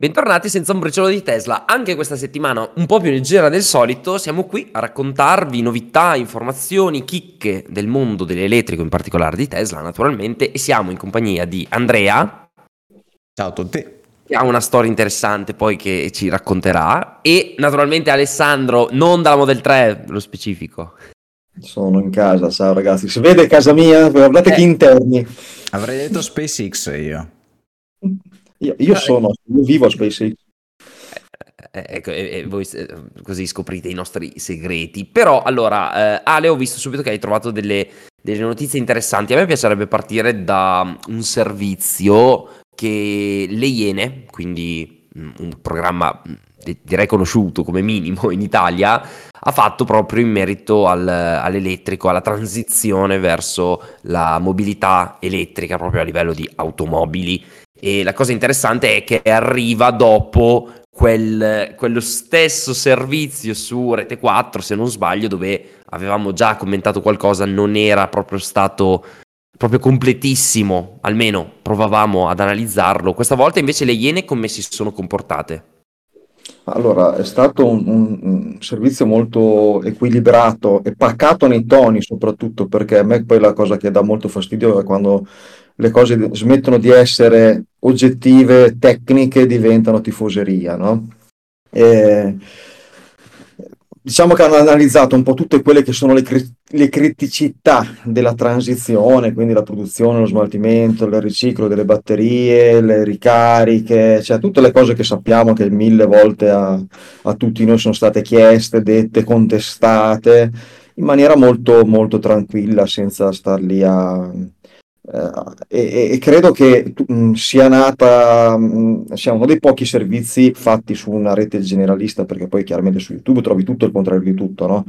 Bentornati senza un briciolo di Tesla. Anche questa settimana, un po' più leggera del solito, siamo qui a raccontarvi novità, informazioni, chicche del mondo dell'elettrico, in particolare di Tesla, naturalmente. E siamo in compagnia di Andrea. Ciao a tutti. Che ha una storia interessante poi che ci racconterà. E naturalmente Alessandro, non dalla Model 3, lo specifico. Sono in casa, ciao ragazzi. Si vede casa mia? Guardate eh. che interni. Avrei detto SpaceX io. Io, io sono, io vivo a SpaceX. Eh, ecco, e, voi così scoprite i nostri segreti. Però, allora, eh, Ale, ho visto subito che hai trovato delle, delle, notizie interessanti. A me piacerebbe partire da un servizio che le Iene, quindi un programma direi conosciuto come minimo in Italia, ha fatto proprio in merito al, all'elettrico, alla transizione verso la mobilità elettrica proprio a livello di automobili e la cosa interessante è che arriva dopo quel, quello stesso servizio su Rete 4, se non sbaglio, dove avevamo già commentato qualcosa, non era proprio stato proprio completissimo, almeno provavamo ad analizzarlo. Questa volta invece le Iene come si sono comportate? Allora, è stato un, un, servizio molto equilibrato e pacato nei toni soprattutto, perché a me poi la cosa che dà molto fastidio è quando le cose smettono di essere oggettive, tecniche, diventano tifoseria, no? E, diciamo che hanno analizzato un po' tutte quelle che sono le, cri- le, criticità della transizione, quindi la produzione, lo smaltimento, il riciclo delle batterie, le ricariche, cioè tutte le cose che sappiamo che mille volte a, a tutti noi sono state chieste, dette, contestate in maniera molto, molto tranquilla, senza star lì a Uh, e, e, credo che mh, sia nata, mh, sia uno dei pochi servizi fatti su una rete generalista, perché poi chiaramente su YouTube trovi tutto il contrario di tutto, no?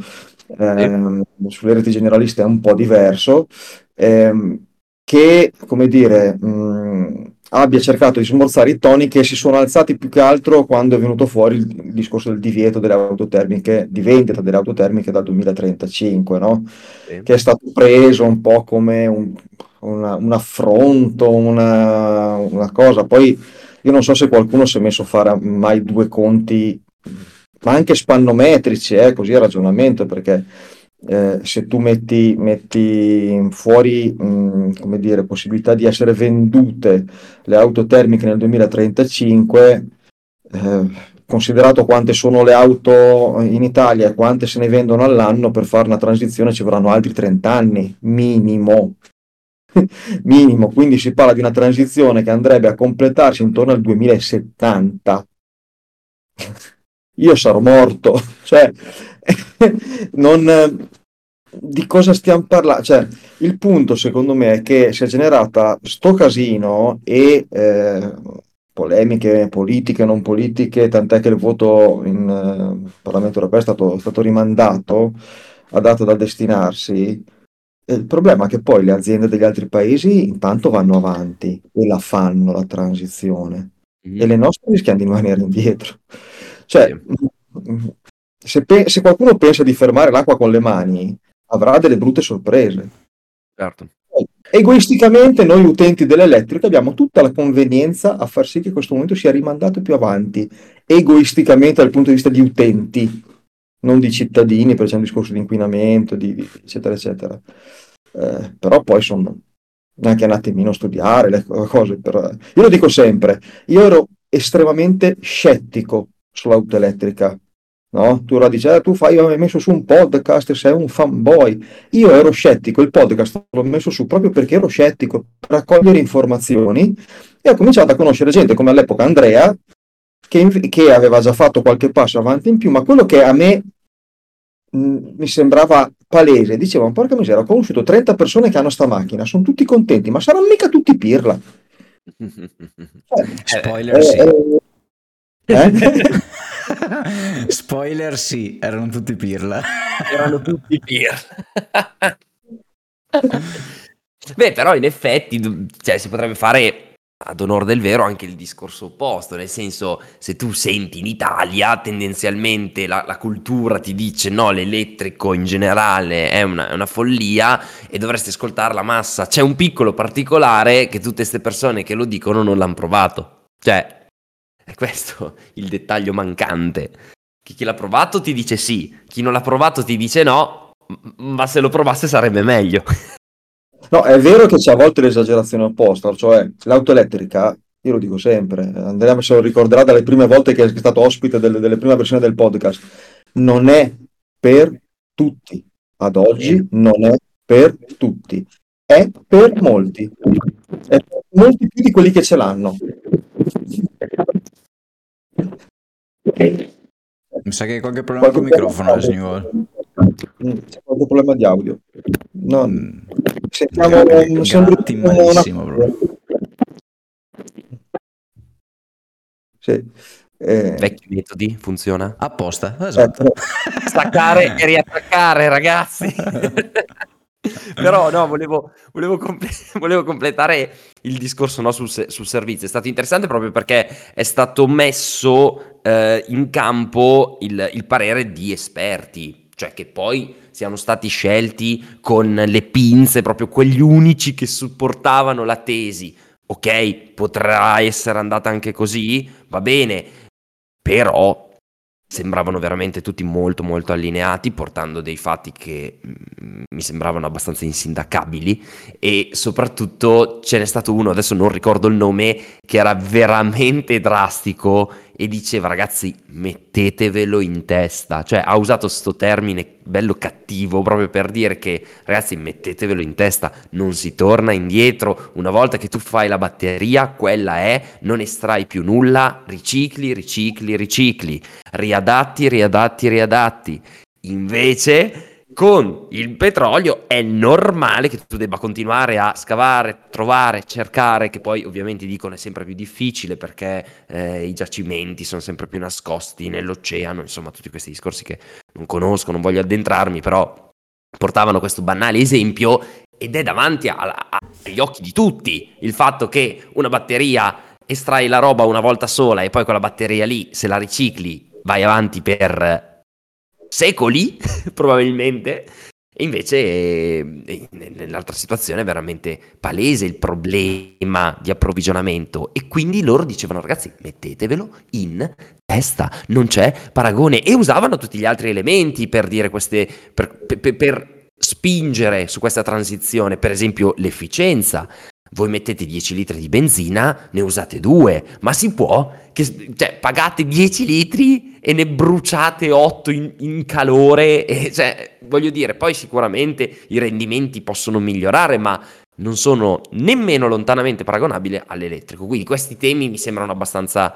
Eh, sulle reti generaliste è un po' diverso, ehm, che, come dire, mh, abbia cercato di smorzare i toni che si sono alzati più che altro quando è venuto fuori il, il discorso del divieto delle auto termiche, di vendita delle auto termiche dal 2035, no? Sì. Che è stato preso un po' come un una, un affronto, una, una, cosa. Poi io non so se qualcuno si è messo a fare mai due conti, ma anche spannometrici, eh, così a ragionamento, perché eh, se tu metti, metti fuori mh, come dire, possibilità di essere vendute le auto termiche nel 2035, eh, considerato quante sono le auto in Italia e quante se ne vendono all'anno, per fare una transizione ci vorranno altri 30 anni minimo. minimo, quindi si parla di una transizione che andrebbe a completarsi intorno al 2070. Io sarò morto, cioè, non, di cosa stiamo parlando? Cioè, il punto secondo me è che si è generata sto casino e eh, polemiche politiche, non politiche, tant'è che il voto in eh, Parlamento europeo è stato, è stato rimandato a data da destinarsi il problema è che poi le aziende degli altri paesi intanto vanno avanti e la fanno la transizione mm. e le nostre rischiano di rimanere indietro. Cioè, se, pe- se, qualcuno pensa di fermare l'acqua con le mani, avrà delle brutte sorprese. Certo. Egoisticamente noi utenti dell'elettrico abbiamo tutta la convenienza a far sì che questo momento sia rimandato più avanti, egoisticamente dal punto di vista di utenti non di cittadini, perché c'è un discorso di inquinamento, di, di, eccetera, eccetera. Eh, però poi sono neanche un attimino studiare le cose. Per... Io lo dico sempre, io ero estremamente scettico sull'auto elettrica. No? Tu ora dici, eh, tu fai, hai messo su un podcast, sei un fanboy. Io ero scettico, il podcast l'ho messo su proprio perché ero scettico, per raccogliere informazioni e ho cominciato a conoscere gente come all'epoca Andrea, che, che, aveva già fatto qualche passo avanti in più, ma quello che a me mh, mi sembrava palese, dicevo, porca miseria, ho conosciuto 30 persone che hanno sta macchina, sono tutti contenti, ma saranno mica tutti pirla. Eh, Spoiler eh, sì. Eh? eh? Spoiler sì, erano tutti pirla. Erano tutti pirla. Beh, però in effetti cioè, si potrebbe fare ad onore del vero anche il discorso opposto, nel senso se tu senti in Italia tendenzialmente la, la cultura ti dice no, l'elettrico in generale è una, è una, follia e dovresti ascoltare la massa, c'è un piccolo particolare che tutte queste persone che lo dicono non l'hanno provato, cioè È questo il dettaglio mancante. Che chi l'ha provato ti dice sì, chi non l'ha provato ti dice no, ma se lo provasse sarebbe meglio. No, è vero che c'è a volte l'esagerazione opposta, cioè l'auto elettrica, io lo dico sempre, Andrea se lo ricorderà dalle prime volte che è stato ospite delle, delle prime versioni del podcast, non è per tutti. Ad oggi non è per tutti, è per molti. È per molti più di quelli che ce l'hanno. Mi sa che hai qualche problema qualche col microfono, signore. Mm, c'è qualche problema di audio. No, Mm. sentiamo Gatti sembra malissimo una... proprio. Sì. Eh, Vecchi metodi, funziona? Apposta, eh, esatto. però- Staccare e riattaccare, ragazzi. Però no, volevo, volevo, comple- volevo completare il discorso no, sul, se- sul servizio. È stato interessante proprio perché è stato messo eh, in campo il, il parere di esperti, cioè che poi siano stati scelti con le pinze, proprio quegli unici che supportavano la tesi. Ok, potrà essere andata anche così, va bene, però sembravano veramente tutti molto molto allineati, portando dei fatti che mm, mi sembravano abbastanza insindacabili. E soprattutto ce n'è stato uno, adesso non ricordo il nome, che era veramente drastico e diceva ragazzi mettetevelo in testa, cioè ha usato sto termine bello cattivo proprio per dire che ragazzi mettetevelo in testa, non si torna indietro, una volta che tu fai la batteria, quella è, non estrai più nulla, ricicli, ricicli, ricicli, riadatti, riadatti, riadatti. Invece con il petrolio è normale che tu debba continuare a scavare, trovare, cercare, che poi ovviamente dicono è sempre più difficile perché eh, i giacimenti sono sempre più nascosti nell'oceano, insomma tutti questi discorsi che non conosco, non voglio addentrarmi, però portavano questo banale esempio ed è davanti a- a- agli occhi di tutti il fatto che una batteria estrai la roba una volta sola e poi quella batteria lì, se la ricicli, vai avanti per secoli, probabilmente. E invece eh, nell'altra situazione è veramente palese il problema di approvvigionamento e quindi loro dicevano ragazzi mettetevelo in testa, non c'è paragone e usavano tutti gli altri elementi per dire queste, per, per- per spingere su questa transizione, per esempio l'efficienza. Voi mettete 10 litri di benzina, ne usate due, ma si può? Che, cioè, pagate 10 litri e ne bruciate 8 in, in calore, e, cioè, voglio dire, poi sicuramente i rendimenti possono migliorare, ma non sono nemmeno lontanamente paragonabili all'elettrico. Quindi questi temi mi sembrano abbastanza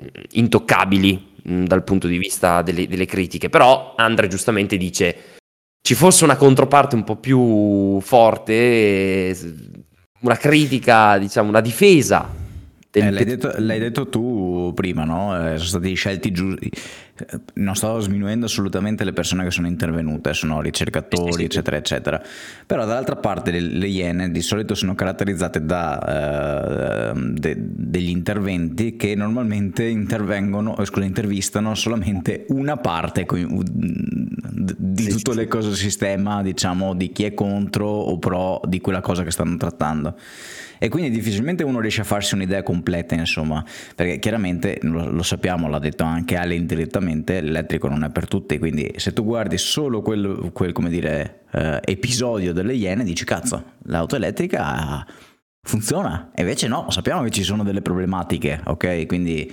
mm, intoccabili mm, dal punto di vista delle, delle critiche. Però Andre giustamente dice ci fosse una controparte un po' più forte, una critica, diciamo, una difesa. del Eh, l'hai, detto, l'hai detto tu prima, no? Eh, sono stati scelti giusti. Eh, Non sto sminuendo assolutamente le persone che sono intervenute, sono ricercatori, Sì, sì, sì. eccetera, eccetera. Però dall'altra parte le, le Iene di solito sono caratterizzate da eh, de- degli interventi che normalmente intervengono, eh, scusa, intervistano solamente una parte di tutto l'ecosistema, diciamo, di chi è contro o pro di quella cosa che stanno trattando. E quindi difficilmente uno riesce a farsi un'idea completa, insomma, perché chiaramente lo, lo sappiamo, l'ha detto anche Ale indirettamente, l'elettrico non è per tutti, quindi se tu guardi solo quel, quel, come dire, eh, episodio delle Iene, dici cazzo, l'auto elettrica funziona, e invece no, sappiamo che ci sono delle problematiche, ok? Quindi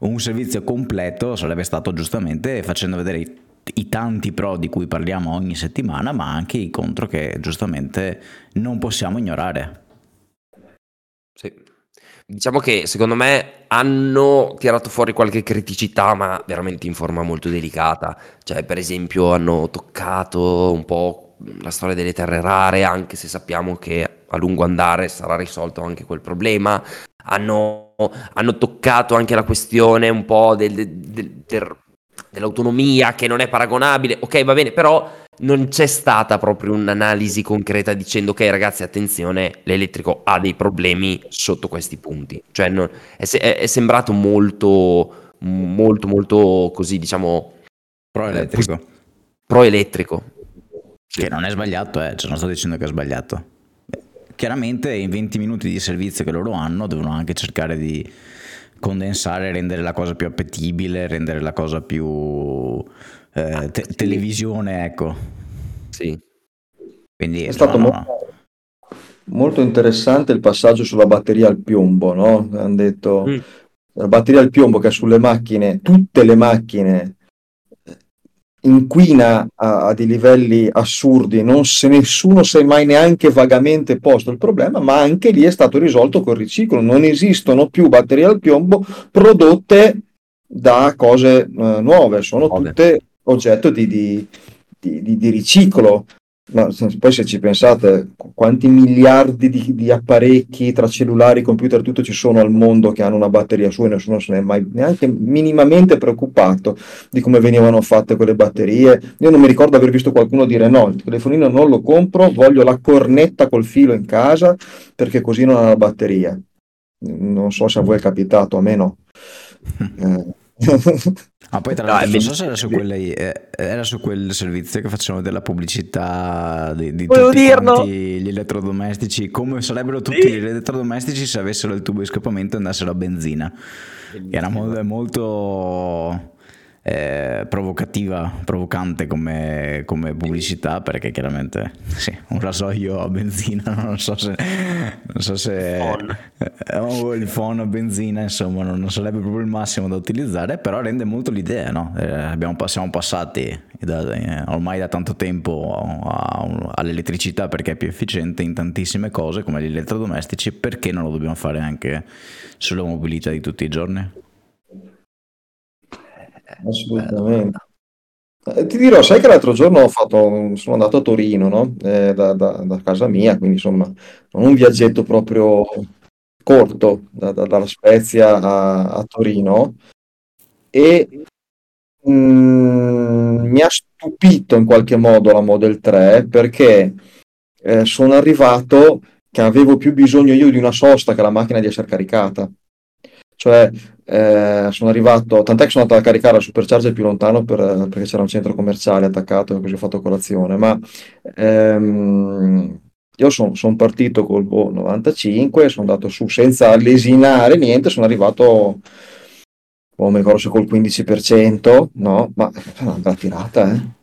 un servizio completo sarebbe stato giustamente facendo vedere i, tanti pro di cui parliamo ogni settimana, ma anche i contro che giustamente non possiamo ignorare. Sì. Diciamo che secondo me hanno tirato fuori qualche criticità, ma veramente in forma molto delicata. Cioè, per esempio, hanno toccato un po' la storia delle terre rare, anche se sappiamo che a lungo andare sarà risolto anche quel problema. Hanno, hanno toccato anche la questione un po' del- del- del- dell'autonomia, che non è paragonabile. Ok, va bene, però non c'è stata proprio un'analisi concreta dicendo ok ragazzi attenzione l'elettrico ha dei problemi sotto questi punti cioè non- è, è- sembrato molto molto molto così diciamo Pro Eh, elettrico. pro elettrico Che non è sbagliato, eh, cioè non sto dicendo che è sbagliato. Chiaramente in 20 minuti di servizio che loro hanno devono anche cercare di condensare, rendere la cosa più appetibile, rendere la cosa più eh, te- televisione, ecco. Sì. Quindi, è stato no, molto, no. molto, interessante il passaggio sulla batteria al piombo, no? Hanno detto mm. la batteria al piombo che sulle macchine, tutte le macchine inquina a, a, dei livelli assurdi, non se nessuno si è mai neanche vagamente posto il problema, ma anche lì è stato risolto col riciclo. Non esistono più batterie al piombo prodotte da cose eh, nuove, sono tutte oggetto di, di, di, di riciclo. Ma poi se ci pensate, quanti miliardi di, di, apparecchi tra cellulari, computer, tutto ci sono al mondo che hanno una batteria su e nessuno se ne è mai neanche minimamente preoccupato di come venivano fatte quelle batterie. Io non mi ricordo aver visto qualcuno dire no, il telefonino non lo compro, voglio la cornetta col filo in casa perché così non ha la batteria. Non so se a voi è capitato, a me no. Eh. Ah, poi tra l'altro, no, non so se era su, quelle, eh, era su, quel servizio che facevano della pubblicità di, di tutti gli elettrodomestici, come sarebbero tutti sì. gli elettrodomestici se avessero il tubo di scappamento e andassero a benzina. Bellissimo. Era molto, molto eh, provocativa, provocante come, come, pubblicità perché chiaramente sì, un rasoio a benzina, non so se, non so se oh, il phone a benzina insomma non, sarebbe proprio il massimo da utilizzare, però rende molto l'idea, no? eh, abbiamo, siamo passati da, eh, ormai da tanto tempo a, a, all'elettricità perché è più efficiente in tantissime cose come gli elettrodomestici, perché non lo dobbiamo fare anche sulla mobilità di tutti i giorni? Assolutamente. Eh, ti dirò, sai che l'altro giorno ho fatto, sono andato a Torino, no? Eh, da, da- da casa mia, quindi insomma, non un viaggetto proprio corto, da- da- dalla Spezia a, a Torino, e mm, mi ha stupito in qualche modo la Model 3 perché eh, sono arrivato che avevo più bisogno io di una sosta che la macchina di essere caricata. Cioè, eh, sono arrivato, tant'è che sono andato a caricare al supercharger più lontano per, perché c'era un centro commerciale attaccato e così ho fatto colazione, ma ehm, io sono son partito col boh, 95, sono andato su senza lesinare niente, sono arrivato, oh, mi ricordo col 15%, no, ma è una bella tirata, eh.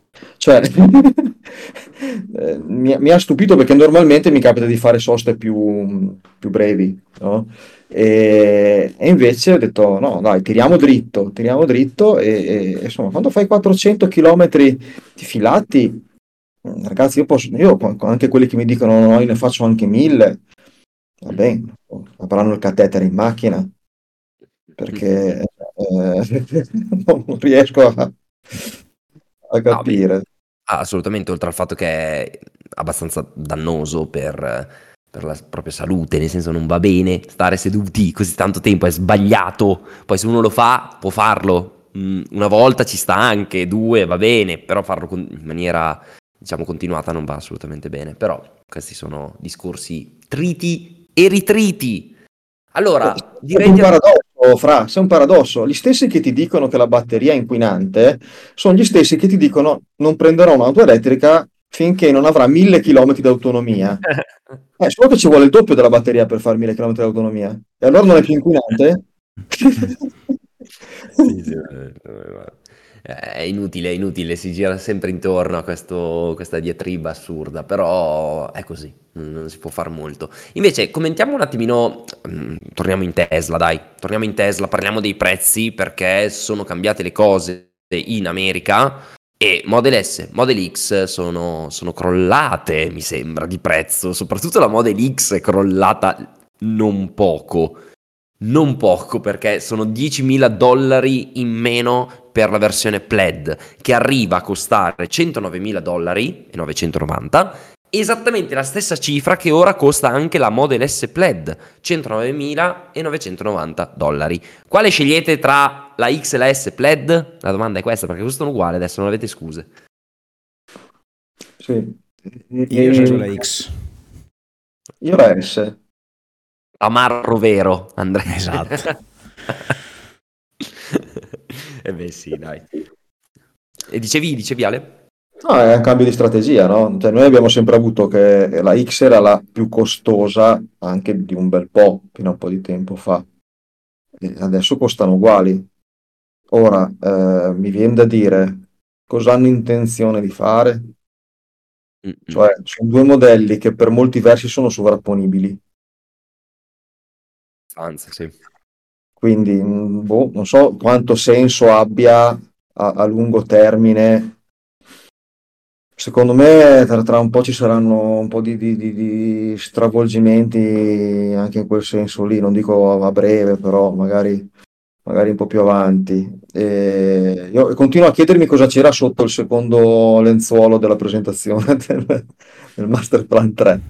Cioè, eh, mi, mi, ha stupito perché normalmente mi capita di fare soste più, più brevi, no? E, e, invece ho detto no, dai, tiriamo dritto, tiriamo dritto e, e insomma, quando fai 400 km di filati, ragazzi, io posso, io anche quelli che mi dicono no, io ne faccio anche 1000, va bene, avranno il catetere in macchina perché eh, non riesco a, a capire. No, assolutamente, oltre al fatto che è abbastanza dannoso per per la propria salute, nel senso non va bene stare seduti così tanto tempo, è sbagliato, poi se uno lo fa può farlo, mm, una volta ci sta anche, due va bene, però farlo in maniera diciamo continuata non va assolutamente bene, però questi sono discorsi triti e ritriti. Allora, direi... È un paradosso, Fra, sei un paradosso. Gli stessi che ti dicono che la batteria è inquinante sono gli stessi che ti dicono non prenderò un'auto elettrica finché non avrà mille chilometri di autonomia. Eh, solo che ci vuole il doppio della batteria per fare mille chilometri di autonomia. E allora non è più inquinante? sì, sì, è inutile, è inutile, si gira sempre intorno a questo, questa diatriba assurda, però è così, non si può fare molto. Invece, commentiamo un attimino, mm, torniamo in Tesla, dai, torniamo in Tesla, parliamo dei prezzi perché sono cambiate le cose in America e Model S, Model X sono, sono crollate, mi sembra, di prezzo. Soprattutto la Model X è crollata non poco. Non poco perché sono 10.000 dollari in meno per la versione Plaid che arriva a costare 109.000 dollari e 990 esattamente la stessa cifra che ora costa anche la Model S Plaid, 109.990 dollari. Quale scegliete tra la X e la S Plaid? La domanda è questa perché costano uguali adesso, non avete scuse. Sì. Io scelgo la X. Io la S. Amarro vero, Andrea. Esatto. e eh beh sì, dai. E dicevi, dicevi Ale? No, è un cambio di strategia, no? Cioè, noi abbiamo sempre avuto che la X era la più costosa anche di un bel po', fino a un po' di tempo fa. e adesso costano uguali. Ora, eh, mi viene da dire cosa hanno intenzione di fare? Cioè, sono due modelli che per molti versi sono sovrapponibili. Anzi, sì. Quindi, mm, boh, non so quanto senso abbia a, a lungo termine. Secondo me tra, tra, un po' ci saranno un po' di, di, di, di, stravolgimenti anche in quel senso lì, non dico a breve, però magari, magari un po' più avanti. E io continuo a chiedermi cosa c'era sotto il secondo lenzuolo della presentazione del, del Master Plan 3.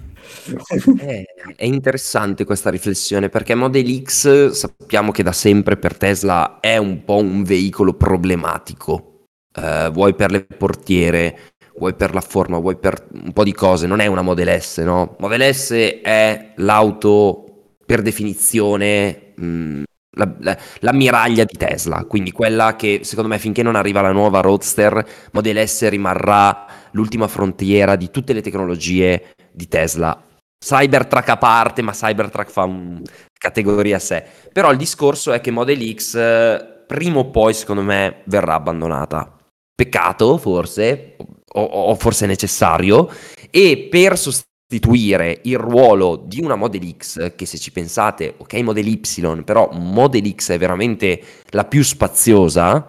È, è interessante questa riflessione perché Model X sappiamo che da sempre per Tesla è un po' un veicolo problematico, uh, vuoi per le portiere, vuoi per la forma, vuoi per un po' di cose, non è una Model S, no? Model S è l'auto per definizione mh, mm, la, la, l'ammiraglia di Tesla, quindi quella che secondo me finché non arriva la nuova Roadster, Model S rimarrà l'ultima frontiera di tutte le tecnologie di Tesla Cybertruck a parte, ma Cybertruck fa un categoria a sé. Però il discorso è che Model X eh, prima o poi, secondo me, verrà abbandonata. Peccato, forse, o, o forse necessario, e per sostituire il ruolo di una Model X, che se ci pensate, ok, Model Y, però Model X è veramente la più spaziosa,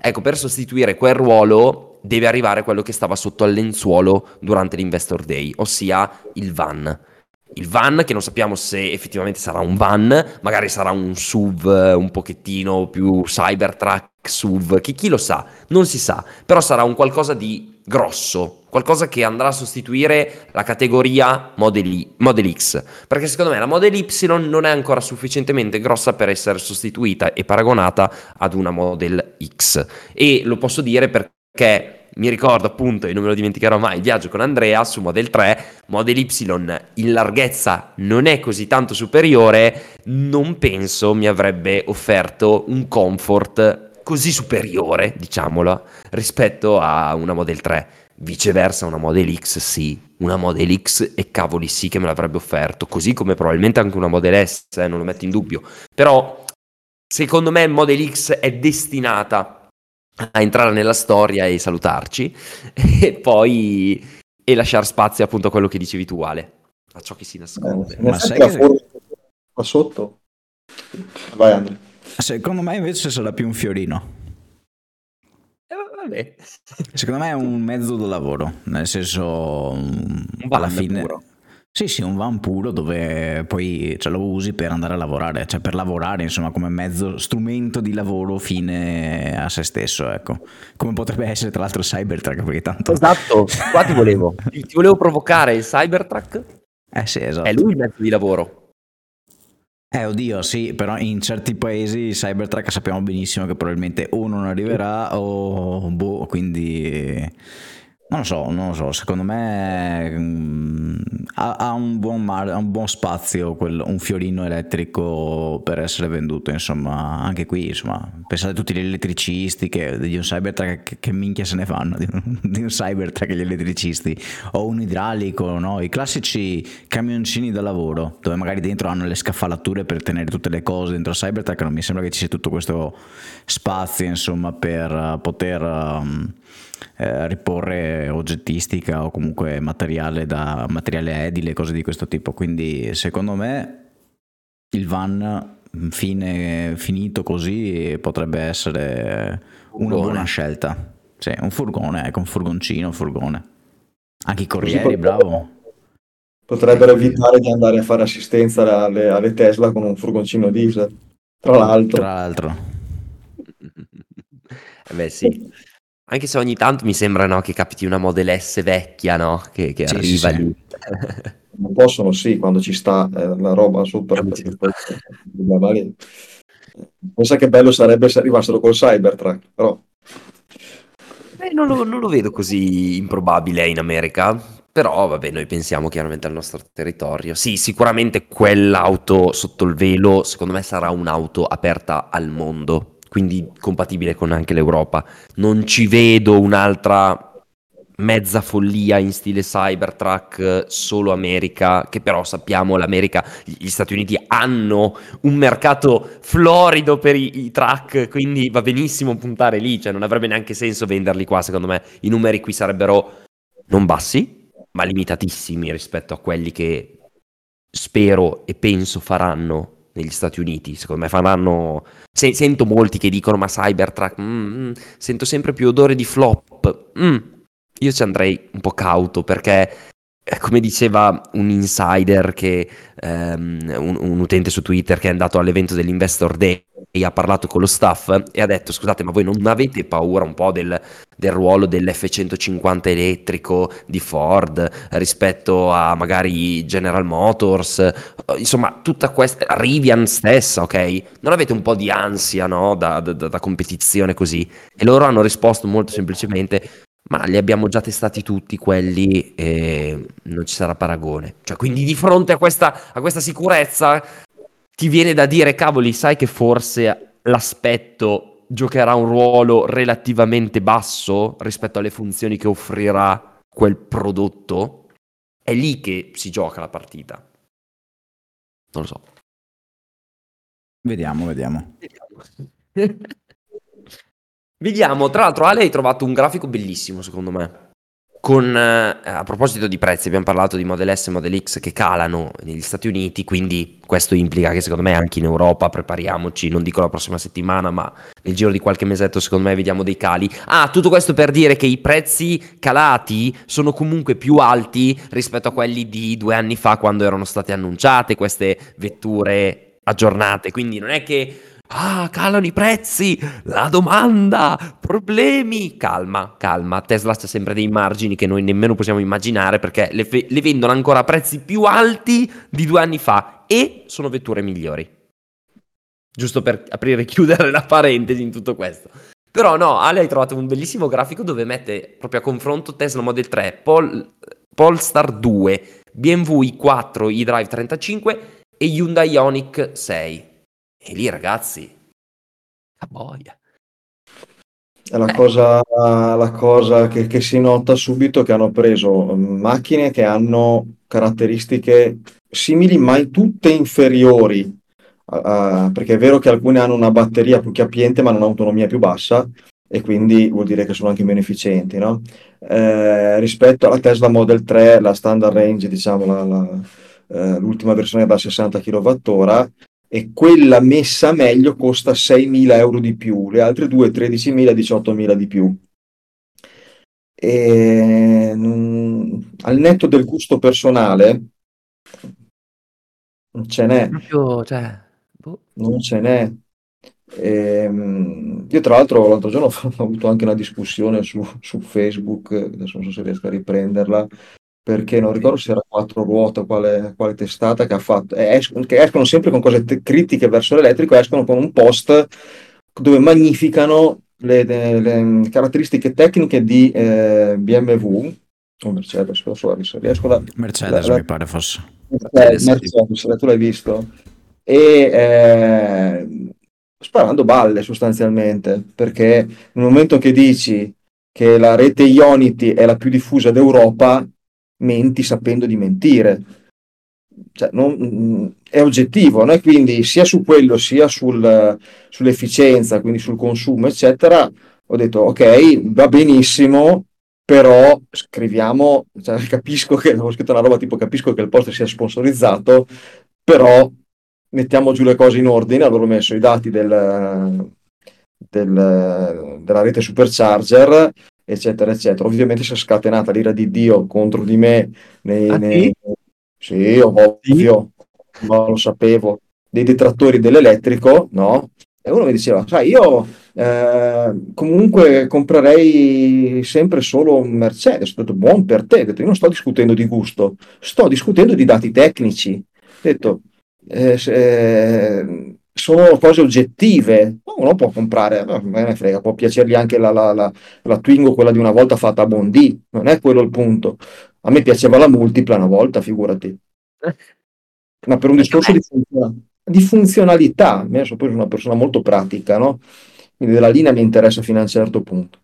ecco, per sostituire quel ruolo deve arrivare quello che stava sotto al lenzuolo durante l'Investor Day, ossia il van il van, che non sappiamo se effettivamente sarà un van, magari sarà un SUV un pochettino più Cybertruck SUV, che chi lo sa, non si sa, però sarà un qualcosa di grosso, qualcosa che andrà a sostituire la categoria Model, I, Model X, perché secondo me la Model Y non è ancora sufficientemente grossa per essere sostituita e paragonata ad una Model X. E lo posso dire perché mi ricordo appunto, e non me lo dimenticherò mai, il viaggio con Andrea su Model 3, Model Y in larghezza non è così tanto superiore, non penso mi avrebbe offerto un comfort così superiore, diciamolo, rispetto a una Model 3. Viceversa, una Model X sì, una Model X e cavoli sì che me l'avrebbe offerto, così come probabilmente anche una Model S, eh, non lo metto in dubbio. Però secondo me Model X è destinata a entrare nella storia e salutarci e poi e lasciare spazio appunto a quello che dicevi tu Ale a ciò che si nasconde eh, ma sai che qua sotto vai Andrea secondo me invece sarà più un fiorino eh, vabbè. secondo me è un mezzo da lavoro nel senso un alla fine puro. Sì, sì, un van puro dove poi cioè, lo usi per andare a lavorare, cioè per lavorare, insomma, come mezzo, strumento di lavoro fine a se stesso, ecco. Come potrebbe essere tra l'altro il Cybertruck, perché tanto... Esatto, qua ti volevo, ti volevo provocare il Cybertruck. Eh sì, esatto. È lui il mezzo di lavoro. Eh, oddio, sì, però in certi paesi il Cybertruck sappiamo benissimo che probabilmente o non arriverà o boh, quindi non lo so, non lo so, secondo me mh, mm, ha, ha, un buon mar- ha, un buon spazio quel, un fiorino elettrico per essere venduto, insomma, anche qui, insomma, pensate a tutti gli elettricisti che, di un Cybertruck che, che minchia se ne fanno di un, di un Cybertruck gli elettricisti, o un idraulico, no? i classici camioncini da lavoro, dove magari dentro hanno le scaffalature per tenere tutte le cose. Dentro Cybertruck, non mi sembra che ci sia tutto questo spazio, insomma, per poter... Um, eh, riporre oggettistica o comunque materiale, da, materiale edile, cose di questo tipo. Quindi secondo me il van fine, finito così potrebbe essere una buona scelta. Sì, un furgone, ecco, un furgoncino, un furgone. Anche i corrieri, bravo. Potrebbero evitare di andare a fare assistenza alle, alle Tesla con un furgoncino diesel. Tra l'altro. Tra l'altro. Eh beh sì. Anche se ogni tanto mi sembra no, che capiti una Model S vecchia, no? Che, che sì, arriva sì, lì. Non possono, sì, quando ci sta eh, la roba super. Pensa che bello sarebbe se arrivassero col Cybertruck, però... Eh, non, lo, non lo vedo così improbabile in America, però vabbè, noi pensiamo chiaramente al nostro territorio. Sì, sicuramente quell'auto sotto il velo, secondo me sarà un'auto aperta al mondo quindi compatibile con anche l'Europa. Non ci vedo un'altra mezza follia in stile Cybertruck solo America, che però sappiamo l'America, gli Stati Uniti hanno un mercato florido per i, i truck, quindi va benissimo puntare lì, cioè non avrebbe neanche senso venderli qua, secondo me. I numeri qui sarebbero non bassi, ma limitatissimi rispetto a quelli che spero e penso faranno negli Stati Uniti. Secondo me faranno. Se, sento molti che dicono: Ma Cybertruck, mm, mm, sento sempre più odore di flop. Mm, io ci andrei un po' cauto perché, come diceva un insider, che, um, un, un, utente su Twitter che è andato all'evento dell'Investor Day e ha parlato con lo staff e ha detto: Scusate, ma voi non avete paura un po' del, del ruolo dell'F150 elettrico di Ford rispetto a magari General Motors? Insomma, tutta questa Rivian stessa, ok? Non avete un po' di ansia no? da, da, da competizione così? E loro hanno risposto molto semplicemente: ma li abbiamo già testati tutti quelli e non ci sarà paragone. Cioè, quindi di fronte a questa, a questa sicurezza ti viene da dire, cavoli, sai che forse l'aspetto giocherà un ruolo relativamente basso rispetto alle funzioni che offrirà quel prodotto? È lì che si gioca la partita. Non lo so. Vediamo, vediamo. vediamo. Tra l'altro Ale hai trovato un grafico bellissimo secondo me. Con, eh, a proposito di prezzi, abbiamo parlato di Model S e Model X che calano negli Stati Uniti, quindi questo implica che secondo me anche in Europa prepariamoci, non dico la prossima settimana, ma nel giro di qualche mesetto secondo me vediamo dei cali. Ah, tutto questo per dire che i prezzi calati sono comunque più alti rispetto a quelli di due anni fa quando erano state annunciate queste vetture aggiornate, quindi non è che Ah, calano i prezzi, la domanda, problemi. Calma, calma. Tesla c'ha sempre dei margini che noi nemmeno possiamo immaginare perché le, fe- le vendono ancora a prezzi più alti di due anni fa e sono vetture migliori. Giusto per aprire e chiudere la parentesi in tutto questo. Però no, Ale hai trovato un bellissimo grafico dove mette proprio a confronto Tesla Model 3, Pol- Polestar 2, BMW i4, iDrive 35 e Hyundai Ioniq 6. E lì ragazzi, a boia. È la, eh. cosa, la cosa che, che, si nota subito che hanno preso macchine che hanno caratteristiche simili ma tutte inferiori, uh, perché è vero che alcune hanno una batteria più capiente ma non un'autonomia più bassa e quindi vuol dire che sono anche meno efficienti. No? Eh, rispetto alla Tesla Model 3, la standard range, diciamo la, la, eh, l'ultima versione da 60 kWh, e quella messa meglio costa 6.000 euro di più, le altre due 13.000, 18.000 di più. E, non, al netto del gusto personale, non ce n'è. Proprio, cioè, boh. Non ce n'è. E, ehm, io tra l'altro l'altro giorno ho avuto anche una discussione su, su Facebook, adesso non so se riesco a riprenderla, perché non ricordo se era quattro ruote o quale, quale testata che ha fatto, es- che escono sempre con cose te- critiche verso l'elettrico, escono con un post dove magnificano le, le, le caratteristiche tecniche di eh, BMW o Mercedes, so, riesco da, Mercedes la, mi pare fosse. Mercedes, Mercedes, tu l'hai visto? E eh, sparando balle sostanzialmente, perché nel momento che dici che la rete Ionity è la più diffusa d'Europa, menti sapendo di mentire. Cioè, non, è oggettivo, no? quindi sia su quello sia sul, sull'efficienza, quindi sul consumo, eccetera, ho detto ok, va benissimo, però scriviamo, cioè, capisco che ho scritto una roba tipo capisco che il post sia sponsorizzato, però mettiamo giù le cose in ordine, allora ho messo i dati del, del, della rete supercharger eccetera, eccetera. Ovviamente si è scatenata l'ira di Dio contro di me. Nei, ah, nei... Sì? sì, ovvio, sì. ma lo sapevo. Dei detrattori dell'elettrico, no? E uno mi diceva, sai, io eh, comunque comprerei sempre solo un Mercedes. Ho detto, buon per te. Ho detto, io non sto discutendo di gusto, sto discutendo di dati tecnici. Ho detto, eh, se, sono cose oggettive. Uno può comprare, me ne frega, può piacergli anche la, la, la, la Twingo, quella di una volta fatta a Bondi, non è quello il punto. A me piaceva la multipla una volta, figurati. Ma per un discorso di, funzion- di funzionalità, io sono poi una persona molto pratica, no? Quindi della linea mi interessa fino a un certo punto.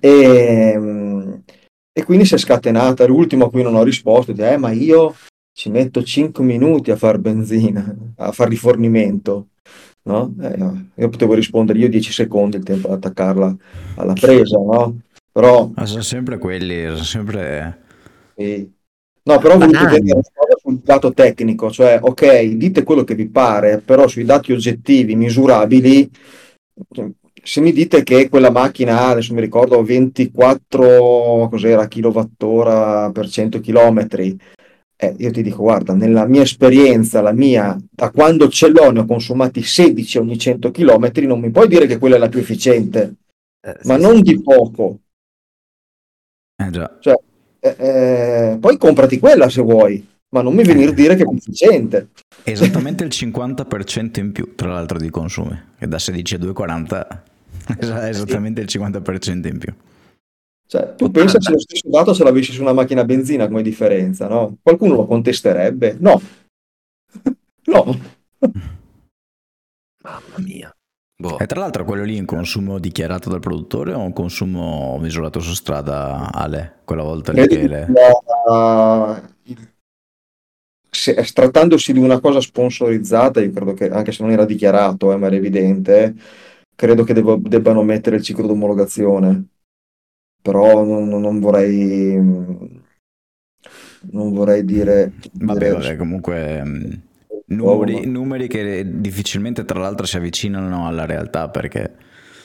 E, ehm, E quindi si è scatenata. L'ultimo a cui non ho risposto, dice, eh, ma io ci metto 5 minuti a far benzina, a far rifornimento. No? Eh, io potevo rispondere io 10 secondi il tempo ad attaccarla alla presa, no? Però... Ma sono sempre quelli, sono sempre... Sì. No, però ho voluto vedere sul dato tecnico, cioè, ok, dite quello che vi pare, però sui dati oggettivi, misurabili, se mi dite che quella macchina, adesso mi ricordo 24 cos'era, kilowattora per 100 km, eh, io ti dico, guarda, nella mia esperienza, la mia, da quando ce l'ho ne ho consumati 16 ogni 100 km, non mi puoi dire che quella è la più efficiente, eh, ma sì, non sì. di poco. Eh già. Cioè, eh, eh, poi comprati quella se vuoi, ma non mi venire a dire che è efficiente. Esattamente il 50% in più, tra l'altro, di consumi, che da 16 a 2,40 è esattamente il 50% in più. Cioè, tu pensa se lo stesso dato se l'avessi su una macchina a benzina come differenza, no? Qualcuno lo contesterebbe? No. no. Mamma mia. Boh. E tra l'altro quello lì è un consumo dichiarato dal produttore o un consumo misurato su strada, Ale? Quella volta lì che le... la... se, trattandosi di una cosa sponsorizzata, io credo che anche se non era dichiarato, eh, ma era evidente, credo che devo, debbano mettere il ciclo d'omologazione. Però non, non vorrei non vorrei dire... Vabbè, vabbè comunque mm, Numeri, numeri, che difficilmente tra l'altro si avvicinano alla realtà perché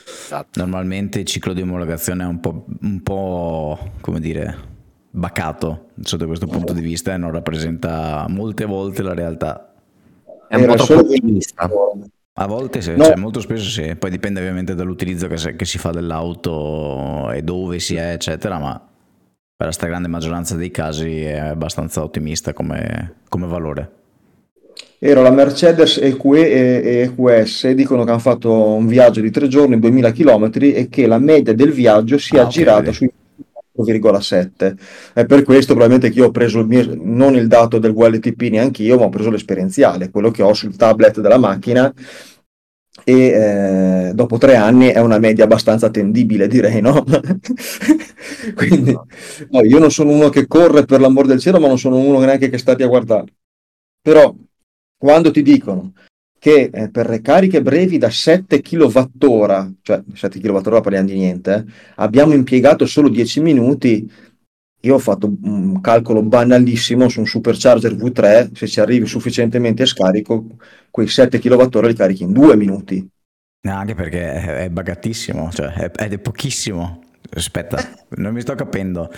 esatto. normalmente il ciclo di omologazione è un po', un po' come dire bacato sotto questo punto di vista e non rappresenta molte volte la realtà. È un po' troppo ottimista. A volte sì, no. cioè molto spesso sì, poi dipende ovviamente dall'utilizzo che, che, si fa dell'auto e dove si è, eccetera, ma per la stragrande maggioranza dei casi è abbastanza ottimista come, come valore. Era la Mercedes EQE e EQS, dicono che hanno fatto un viaggio di tre giorni, 2000 km e che la media del viaggio si è ah, aggirata okay. sui 4,7. È per questo probabilmente che io ho preso il mio, non il dato del VLTP neanche io, ma ho preso l'esperienziale, quello che ho sul tablet della macchina e eh, dopo tre anni è una media abbastanza attendibile, direi, no? Quindi no, io non sono uno che corre per l'amor del cielo, ma non sono uno neanche che sta a guardare. Però quando ti dicono che eh, per le cariche brevi da 7 kWh, cioè 7 kWh parliamo di niente, eh, abbiamo impiegato solo 10 minuti, io ho fatto un calcolo banalissimo su un supercharger V3, se ci arrivi sufficientemente a scarico, quei 7 kWh li carichi in 2 minuti. No, anche perché è bagatissimo, cioè è, è pochissimo. Aspetta, non mi sto capendo.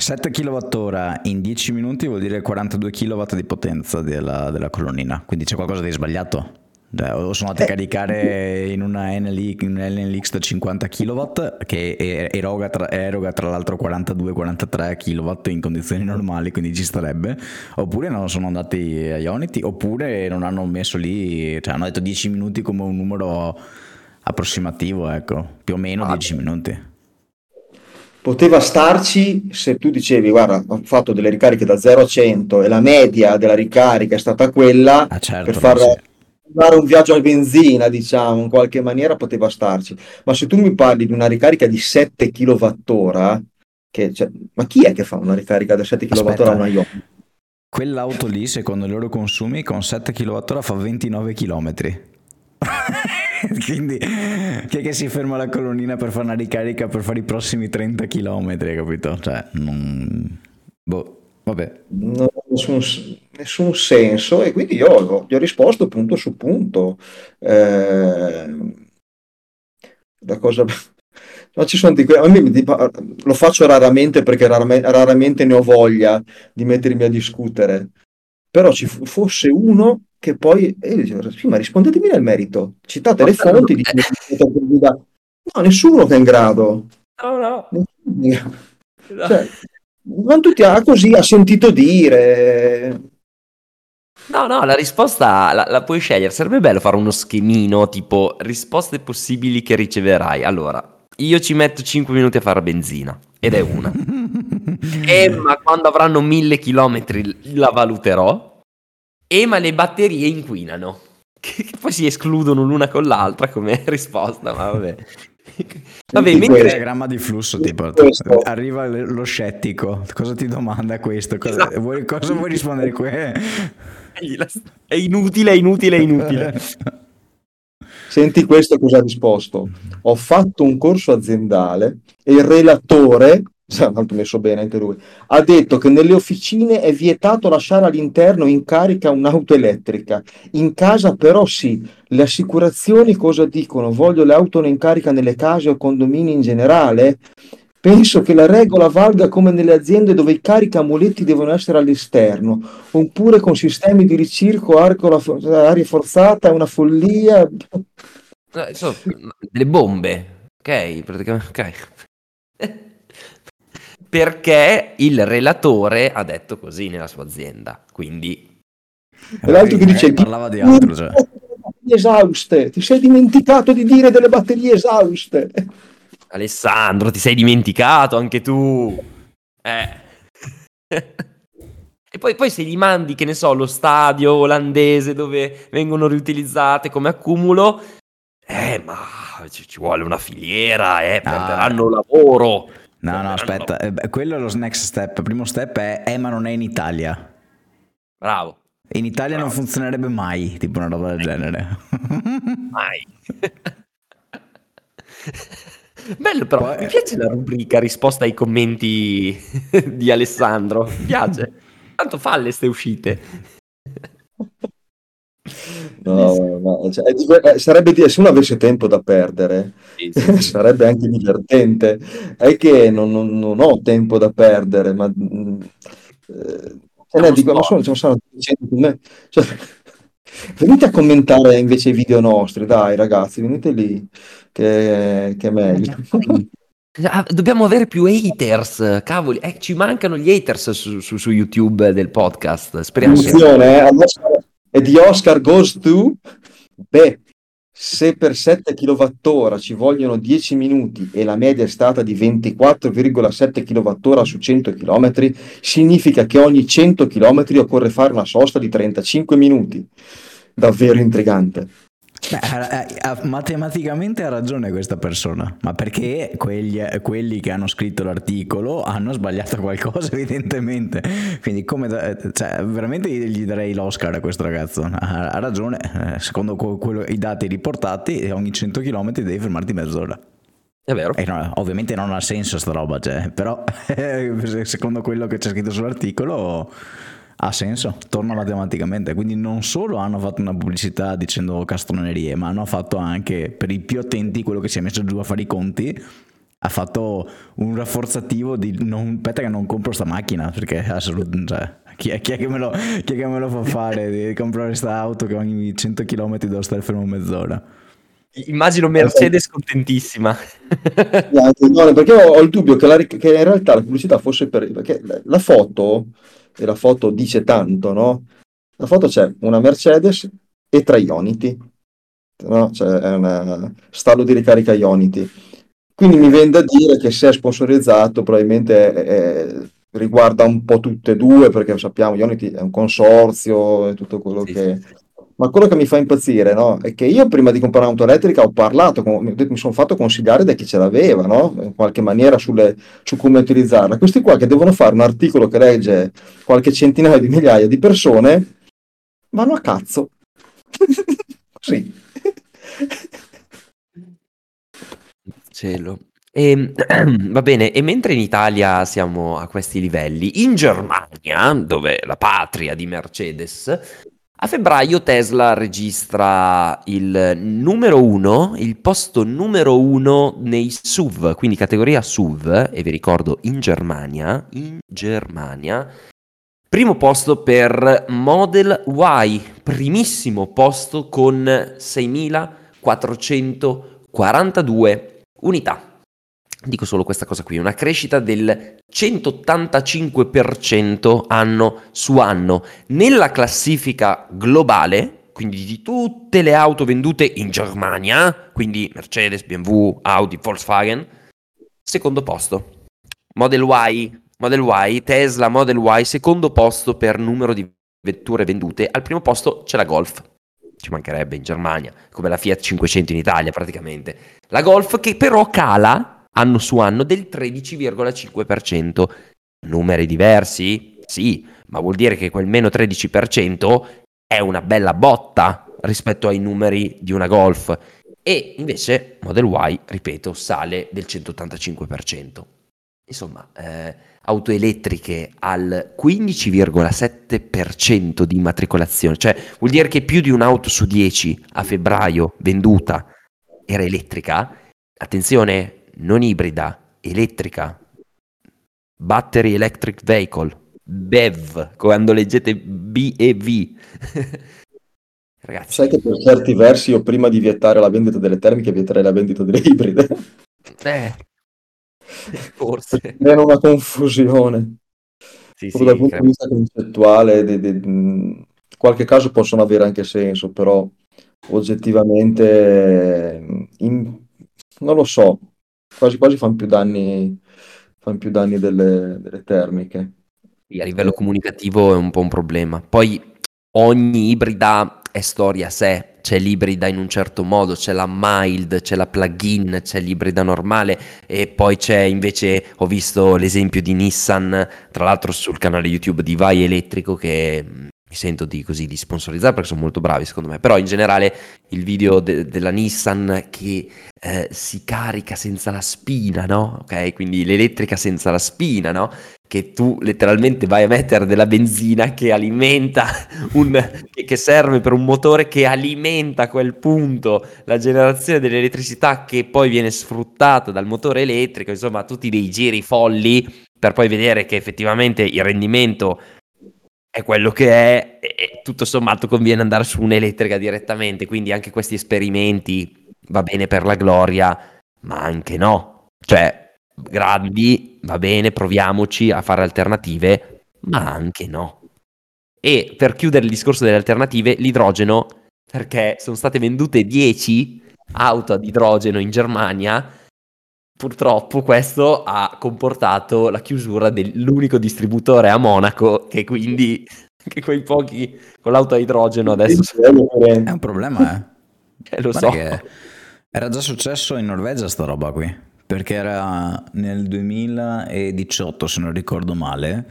7 kWh in 10 minuti vuol dire 42 kW di potenza della, della colonnina, quindi c'è qualcosa di sbagliato. Cioè, o sono andati a caricare in una NLX, in una NLX da 50 kW che eroga tra, eroga tra l'altro 42-43 kW in condizioni normali, quindi ci starebbe, oppure non sono andati a Ionity, oppure non hanno messo lì, cioè hanno detto 10 minuti come un numero approssimativo, ecco, più o meno 10 minuti poteva starci se tu dicevi guarda ho fatto delle ricariche da 0 a 100 e la media della ricarica è stata quella ah, certo, per far fare un viaggio a benzina diciamo in qualche maniera poteva starci ma se tu mi parli di una ricarica di 7 kWh che, cioè, ma chi è che fa una ricarica da 7 kWh a una Ion? Quell'auto lì, secondo i loro consumi, con 7 kWh fa 29 km. Quindi chi è che si ferma la colonnina per fare una ricarica per fare i prossimi 30 km, capito? Cioè, non... Boh, vabbè. Non nessun, nessun, senso e quindi io gli ho risposto punto su punto. Eh, la cosa... No, ci sono di que- lo faccio raramente perché raramente, raramente ne ho voglia di mettermi a discutere, però ci fosse uno che poi e io dicevo, sì, ma rispondetemi nel merito, citate le fonti di No, nessuno che è in grado. No, no. Cioè, non tutti ha così ha sentito dire. No, no, la risposta la, la, puoi scegliere. Sarebbe bello fare uno schemino tipo risposte possibili che riceverai. Allora, io ci metto 5 minuti a fare benzina ed è una. e ma quando avranno 1000 chilometri la valuterò e ma le batterie inquinano. Che, poi si escludono l'una con l'altra come risposta, ma vabbè. Vabbè, mentre... diagramma di flusso, tipo, arriva lo scettico, cosa ti domanda questo? Cosa, esatto. vuoi, cosa vuoi rispondere qui? È inutile, è inutile, è inutile. Senti questo cosa ha risposto. Ho fatto un corso aziendale e il relatore tanto messo bene anche lui, ha detto che nelle officine è vietato lasciare all'interno in carica un'auto elettrica, in casa però sì, le assicurazioni cosa dicono? Voglio le auto in carica nelle case o condomini in generale? Penso che la regola valga come nelle aziende dove i caricamuletti devono essere all'esterno, oppure con sistemi di ricirco, arco, aria forzata, è una follia. So, delle bombe, ok? Praticamente, ok perché il relatore ha detto così nella sua azienda. Quindi... E l'altro che dice... Parlava di altro, cioè. Esauste, ti sei dimenticato di dire delle batterie esauste. Alessandro, ti sei dimenticato anche tu. Eh. e poi, poi se gli mandi, che ne so, lo stadio olandese dove vengono riutilizzate come accumulo, eh, ma ci, ci vuole una filiera, eh, ah. perderanno lavoro. No, no, aspetta, eh, quello è lo next step. Il primo step è, eh, ma non è in Italia. Bravo. In Italia Bravo. non funzionerebbe mai, tipo una roba del genere. Mai. Bello però, Poi... mi piace la rubrica risposta ai commenti di Alessandro, mi piace. Tanto falle ste uscite. No, no, cioè, è, sarebbe, se uno avesse tempo da perdere, sì, sì, sì. sarebbe anche divertente. È che non, non, non ho tempo da perdere, ma mm, eh, ne dico, ma sono, sono. Cioè, venite a commentare invece i video nostri, dai ragazzi, venite lì, che, che è meglio. Ah, dobbiamo avere più haters, cavoli, eh, ci mancano gli haters su, su, su YouTube del podcast. Speriamo. Attenzione, che... eh, e di Oscar goes to beh se per 7 kWh ci vogliono 10 minuti e la media è stata di 24,7 kWh su 100 km, significa che ogni 100 km occorre fare una sosta di 35 minuti. Davvero intrigante. Beh, matematicamente ha ragione questa persona, ma perché quegli, quelli che hanno scritto l'articolo hanno sbagliato qualcosa evidentemente. Quindi come da, cioè, veramente gli darei l'Oscar a questo ragazzo. Ha, ha ragione, eh, secondo quello, i dati riportati ogni 100 km devi fermarti mezz'ora. È vero. No, ovviamente non ha senso sta roba, cioè, però secondo quello che c'è scritto sull'articolo ha senso, torna matematicamente. Quindi non solo hanno fatto una pubblicità dicendo castronerie, ma hanno fatto anche per i più attenti quello che si è messo giù a fare i conti. Ha fatto un rafforzativo di non, aspetta che non compro sta macchina perché assolutamente cioè, chi, è, chi, è che me lo, chi è che me lo fa fare di comprare questa auto che ogni 100 km devo stare fermo mezz'ora. Immagino Mercedes contentissima. No, perché ho, ho il dubbio che, la, che, in realtà la pubblicità fosse per... perché la foto e la foto dice tanto, no? La foto c'è una Mercedes e tre Ionity, no? Cioè è una stallo di ricarica Ionity. Quindi mi viene da dire che se è sponsorizzato probabilmente è, è, riguarda un po' tutte e due, perché sappiamo Ionity è un consorzio e tutto quello sì, che... Sì ma quello che mi fa impazzire no? è che io prima di comprare un'auto elettrica ho parlato, con, mi sono fatto consigliare da chi ce l'aveva, no? in qualche maniera sulle, su come utilizzarla. Questi qua che devono fare un articolo che legge qualche centinaio di migliaia di persone, vanno a cazzo. Così. Cielo. E, ehm, va bene, e mentre in Italia siamo a questi livelli, in Germania, dove la patria di Mercedes, a febbraio Tesla registra il numero uno, il posto numero uno nei SUV, quindi categoria SUV, e vi ricordo in Germania, in Germania, primo posto per Model Y, primissimo posto con 6442 unità. Dico solo questa cosa qui, una crescita del 185% anno su anno. Nella classifica globale, quindi di tutte le auto vendute in Germania, quindi Mercedes, BMW, Audi, Volkswagen, secondo posto. Model Y, Model Y, Tesla Model Y, secondo posto per numero di vetture vendute. Al primo posto c'è la Golf. ci mancherebbe in Germania, come la Fiat 500 in Italia praticamente. La Golf che però cala anno su anno del 13,5%. Numeri diversi? Sì, ma vuol dire che quel meno 13% è una bella botta rispetto ai numeri di una Golf. E invece Model Y, ripeto, sale del 185%. Insomma, eh, auto elettriche al 15,7% di immatricolazione, cioè vuol dire che più di un'auto su 10 a febbraio venduta era elettrica. Attenzione, non ibrida, elettrica. Battery Electric Vehicle, BEV, quando leggete B e V. Ragazzi. Sai che per certi versi io prima di vietare la vendita delle termiche vieterei la vendita delle ibride. Eh, forse. È una confusione. Sì, sì, dal punto credo. di vista concettuale, de, de, in qualche caso possono avere anche senso, però oggettivamente in, non lo so, quasi quasi fanno più danni, fanno più danni delle, delle termiche. Sì, a livello comunicativo è un po' un problema. Poi ogni ibrida è storia a sé, c'è l'ibrida in un certo modo, c'è la mild, c'è la plug-in, c'è l'ibrida normale e poi c'è invece, ho visto l'esempio di Nissan, tra l'altro sul canale YouTube di Vai Elettrico che mm, mi sento di, così, di sponsorizzare perché sono molto bravi secondo me, però in generale il video de- della Nissan che eh, si carica senza la spina, no? Ok, quindi l'elettrica senza la spina, no? Che tu letteralmente vai a mettere della benzina che alimenta un che, serve per un motore che alimenta a quel punto la generazione dell'elettricità che poi viene sfruttata dal motore elettrico, insomma, tutti dei giri folli per poi vedere che effettivamente il rendimento è quello che è e tutto sommato conviene andare su un'elettrica direttamente, quindi anche questi esperimenti va bene per la gloria, ma anche no. Cioè, grandi, va bene, proviamoci a fare alternative, ma anche no. E per chiudere il discorso delle alternative, l'idrogeno, perché sono state vendute 10 auto ad idrogeno in Germania, purtroppo questo ha comportato la chiusura dell'unico distributore a Monaco, che quindi che quei pochi con l'auto a idrogeno adesso... È un problema, eh. eh lo so. Era già successo in Norvegia sta roba qui, perché era nel 2018, se non ricordo male,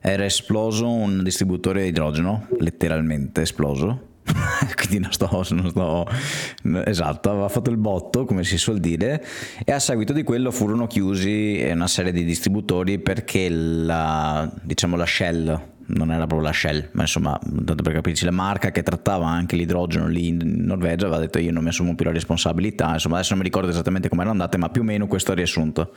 era esploso un distributore di idrogeno, letteralmente esploso, quindi non sto, non sto, esatto, aveva fatto il botto, come si suol dire, e a seguito di quello furono chiusi una serie di distributori perché la, diciamo, la Shell non era proprio la Shell, ma insomma, tanto per capirci, la marca che trattava anche l'idrogeno lì in Norvegia aveva detto io non mi assumo più la responsabilità, insomma adesso non mi ricordo esattamente come erano andate, ma più o meno questo è il riassunto.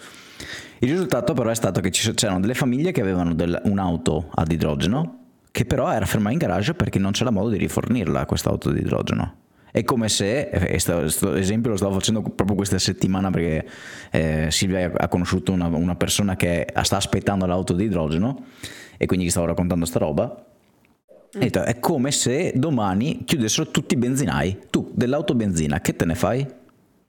Il risultato però è stato che c'erano delle famiglie che avevano del, un'auto ad idrogeno, che però era ferma in garage perché non c'era modo di rifornirla questa auto di idrogeno. È come se, questo esempio lo stavo facendo proprio questa settimana perché eh, Silvia ha conosciuto una, una persona che sta aspettando l'auto di idrogeno e quindi gli stavo raccontando sta roba. Mm. Detto, è come se domani chiudessero tutti i benzinai. Tu dell'auto benzina, che te ne fai?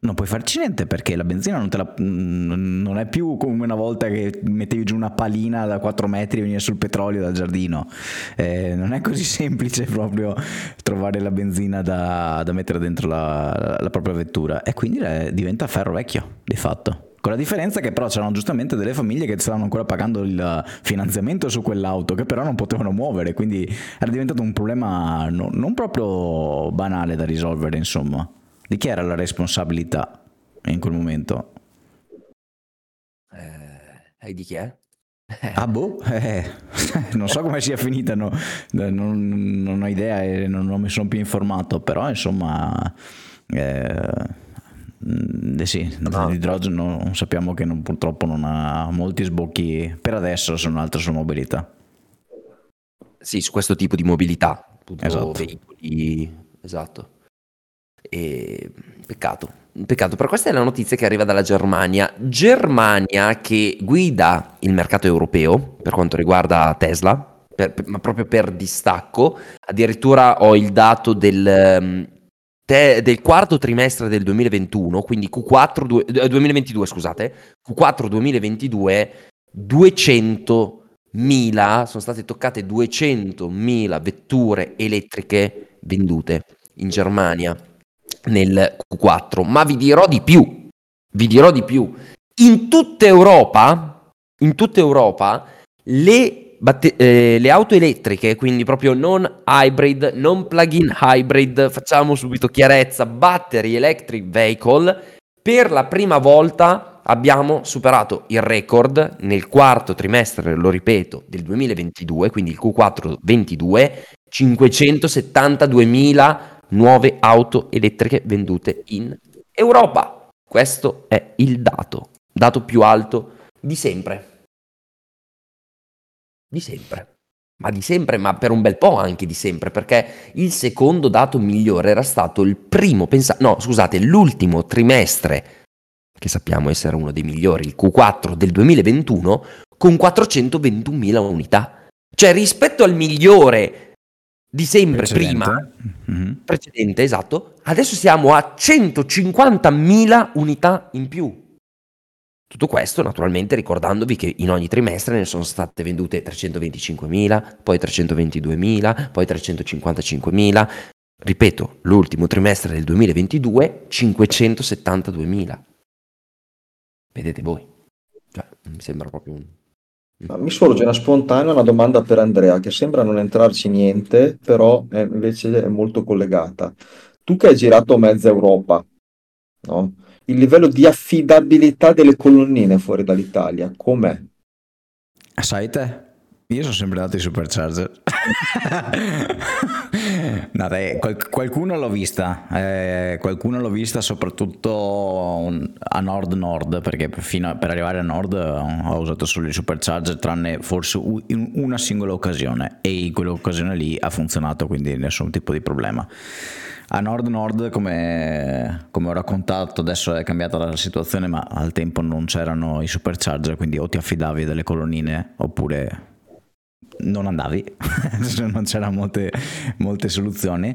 Non puoi farci niente perché la benzina non, la, non, è più come una volta che mettevi giù una palina da 4 metri e veniva sul petrolio dal giardino. Eh, non è così semplice proprio trovare la benzina da, da mettere dentro la, la propria vettura e quindi eh, diventa ferro vecchio di fatto. Con la differenza che però c'erano giustamente delle famiglie che stavano ancora pagando il finanziamento su quell'auto, che però non potevano muovere, quindi era diventato un problema no, non proprio banale da risolvere, insomma. Di chi era la responsabilità in quel momento? Eh, e di chi è? Ah boh, eh, non so come sia finita, no, non, non, ho idea e non, non, mi sono più informato, però insomma... Eh, eh sì, no. l'idrogeno sappiamo che non, purtroppo non ha molti sbocchi per adesso su un'altra sua mobilità. Sì, su questo tipo di mobilità, esatto. veicoli, esatto. E... Peccato, peccato, però questa è la notizia che arriva dalla Germania. Germania che guida il mercato europeo per quanto riguarda Tesla, per, per, ma proprio per distacco. Addirittura ho il dato del um, te- del quarto trimestre del 2021, quindi Q4 du- 2022, scusate, Q4 2022, 200.000, sono state toccate 200.000 vetture elettriche vendute. in Germania nel Q4, ma vi dirò di più, vi dirò di più. In tutta Europa, in tutta Europa le, batte- eh, le auto elettriche, quindi proprio non hybrid, non plug-in hybrid, facciamo subito chiarezza, battery electric vehicle, per la prima volta abbiamo superato il record nel quarto trimestre, lo ripeto, del 2022, quindi il Q4 22, 572.000 nuove auto elettriche vendute in Europa. Questo è il dato, dato più alto di sempre. Di sempre. Ma di sempre, ma per un bel po' anche di sempre, perché il secondo dato migliore era stato il primo, pensa- no, scusate, l'ultimo trimestre che sappiamo essere uno dei migliori, il Q4 del 2021, con 421.000 unità. Cioè rispetto al migliore di sempre Precedente. prima, Mhm. precedente, esatto, adesso siamo a 150.000 unità in più. Tutto questo naturalmente ricordandovi che in ogni trimestre ne sono state vendute 325.000, poi 322.000, poi 355.000. Ripeto, l'ultimo trimestre del 2022 572.000. Vedete voi. Cioè, mi sembra proprio un... Ma mi sorge una spontanea una domanda per Andrea, che sembra non entrarci niente, però è- invece è molto collegata. Tu che hai girato mezza Europa, no? Il livello di affidabilità delle colonnine fuori dall'Italia, com'è? Sai te? Io sono sempre andato in supercharger. no, dai, qual- qualcuno l'ho vista, eh, qualcuno l'ho vista soprattutto a nord-nord, perché a- per arrivare a nord eh, ho usato solo il supercharger, tranne forse in una singola occasione, e in quell'occasione lì ha funzionato, quindi nessun tipo di problema. A nord-nord, come, come ho raccontato, adesso è cambiata la situazione, ma al tempo non c'erano i supercharger, quindi o ti affidavi delle colonnine oppure non andavi, non c'erano molte, molte soluzioni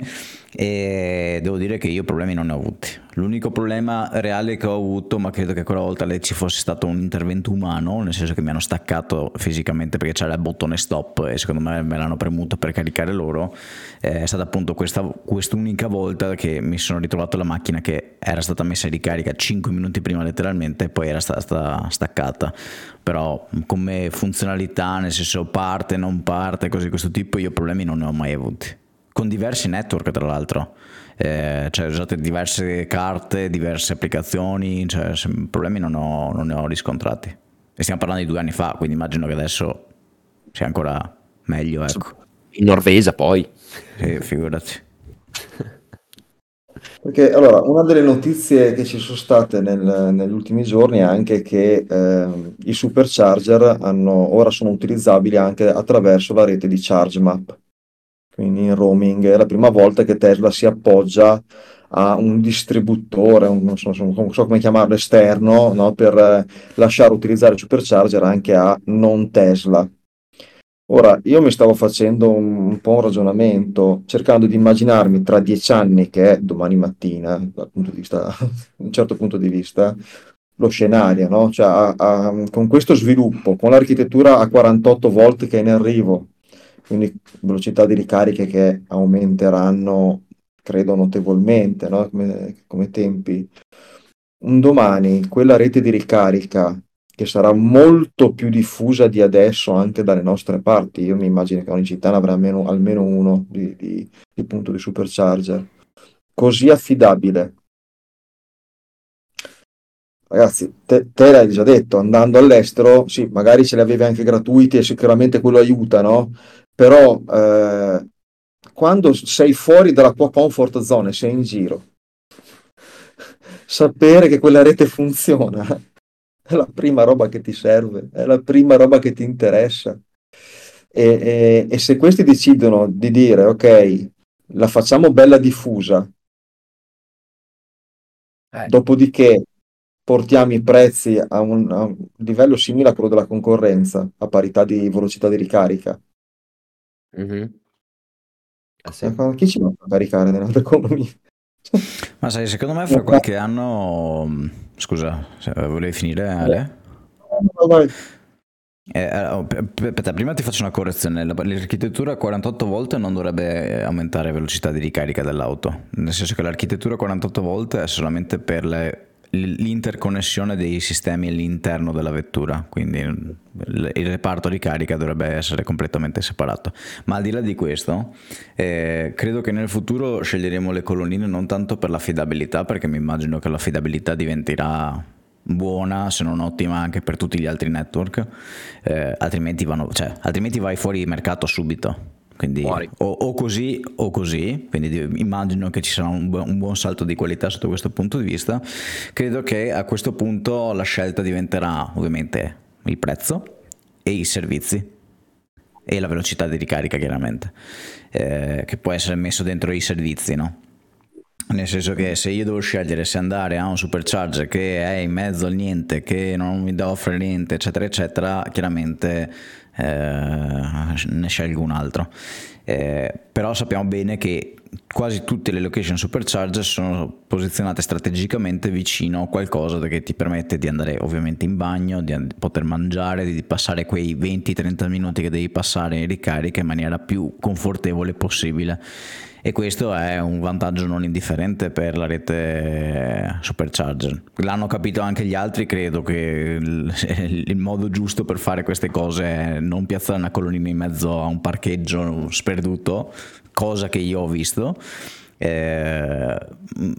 e devo dire che io problemi non ne ho avuti. L'unico problema reale che ho avuto, ma credo che quella volta ci fosse stato un intervento umano, nel senso che mi hanno staccato fisicamente perché c'era il bottone stop e secondo me me l'hanno premuto per caricare loro, eh, è stata appunto questa quest'unica volta che mi sono ritrovato la macchina che era stata messa in ricarica 5 minuti prima letteralmente e poi era stata staccata però come funzionalità nel senso parte non parte così di questo tipo io problemi non ne ho mai avuti con diversi network tra l'altro. Eh, cioè usate diverse carte diverse applicazioni cioè problemi non, ho- non ne ho riscontrati. E stiamo parlando di due anni fa quindi immagino che adesso sia ancora meglio ecco. In Norvegia poi. sì, figurati. Perché allora, una delle notizie che ci sono state nel- negli ultimi giorni è anche che ehm, i supercharger hanno, ora sono utilizzabili anche attraverso la rete di ChargeMap, quindi in roaming. È la prima volta che Tesla si appoggia a un distributore, un- non so, non so come chiamarlo, esterno, no, per eh, lasciare utilizzare il supercharger anche a non Tesla. Ora, io mi stavo facendo un, un po' un ragionamento, cercando di immaginarmi tra dieci anni, che è domani mattina, dal punto di vista, un certo punto di vista, lo scenario, no? Cioè, a- a- con questo sviluppo, con l'architettura a 48 volt che è in arrivo, quindi velocità di ricariche che aumenteranno, credo, notevolmente, no? Come, come tempi. Un domani quella rete di ricarica che sarà molto più diffusa di adesso anche dalle nostre parti. Io mi immagino che ogni città ne avrà almeno, almeno uno di, di- di punto di supercharger. Così affidabile. Ragazzi, te, te l'hai già detto, andando all'estero, sì, magari ce li avevi anche gratuiti e sicuramente quello aiuta, no? Però eh, quando sei fuori dalla tua comfort zone, sei in giro, sapere che quella rete funziona è la prima roba che ti serve, è la prima roba che ti interessa. E, e- e se questi decidono di dire, ok, la facciamo bella diffusa, Eh, dopodiché portiamo i prezzi a un, a un livello simile a quello della concorrenza, a parità di velocità di ricarica, mhm. Eh sì. Eh, chi ci va a caricare nell'altra economia? ma sai secondo me fra qualche anno scusa se volevi finire Ale? Vai, vai. Eh, eh oh, aspetta, prima ti faccio una correzione. L'architettura 48 volt non dovrebbe aumentare la velocità di ricarica dell'auto, nel senso che l'architettura 48 volt è solamente per le l'interconnessione dei sistemi all'interno della vettura, quindi il reparto di carica dovrebbe essere completamente separato. Ma al di là di questo, eh, credo che nel futuro sceglieremo le colonnine non tanto per l'affidabilità, perché mi immagino che l'affidabilità diventerà buona, se non ottima anche per tutti gli altri network, eh, altrimenti, vanno, cioè, altrimenti vai fuori mercato subito quindi o, o, così o così, quindi immagino che ci sarà un, un, buon salto di qualità sotto questo punto di vista. Credo che a questo punto la scelta diventerà ovviamente il prezzo e i servizi e la velocità di ricarica chiaramente, eh, che può essere messo dentro i servizi, no? Nel senso che se io devo scegliere se andare a un supercharger che è in mezzo al niente, che non mi offre niente, eccetera, eccetera, chiaramente ne scelgo un altro. Eh, però sappiamo bene che quasi tutte le location supercharger sono posizionate strategicamente vicino a qualcosa che ti permette di andare ovviamente in bagno, di poter mangiare, di passare quei 20-30 minuti che devi passare in ricarica in maniera più confortevole possibile e questo è un vantaggio non indifferente per la rete supercharger. L'hanno capito anche gli altri, credo che il, il modo giusto per fare queste cose è non piazzare una colonnina in mezzo a un parcheggio sperduto, cosa che io ho visto. Eh,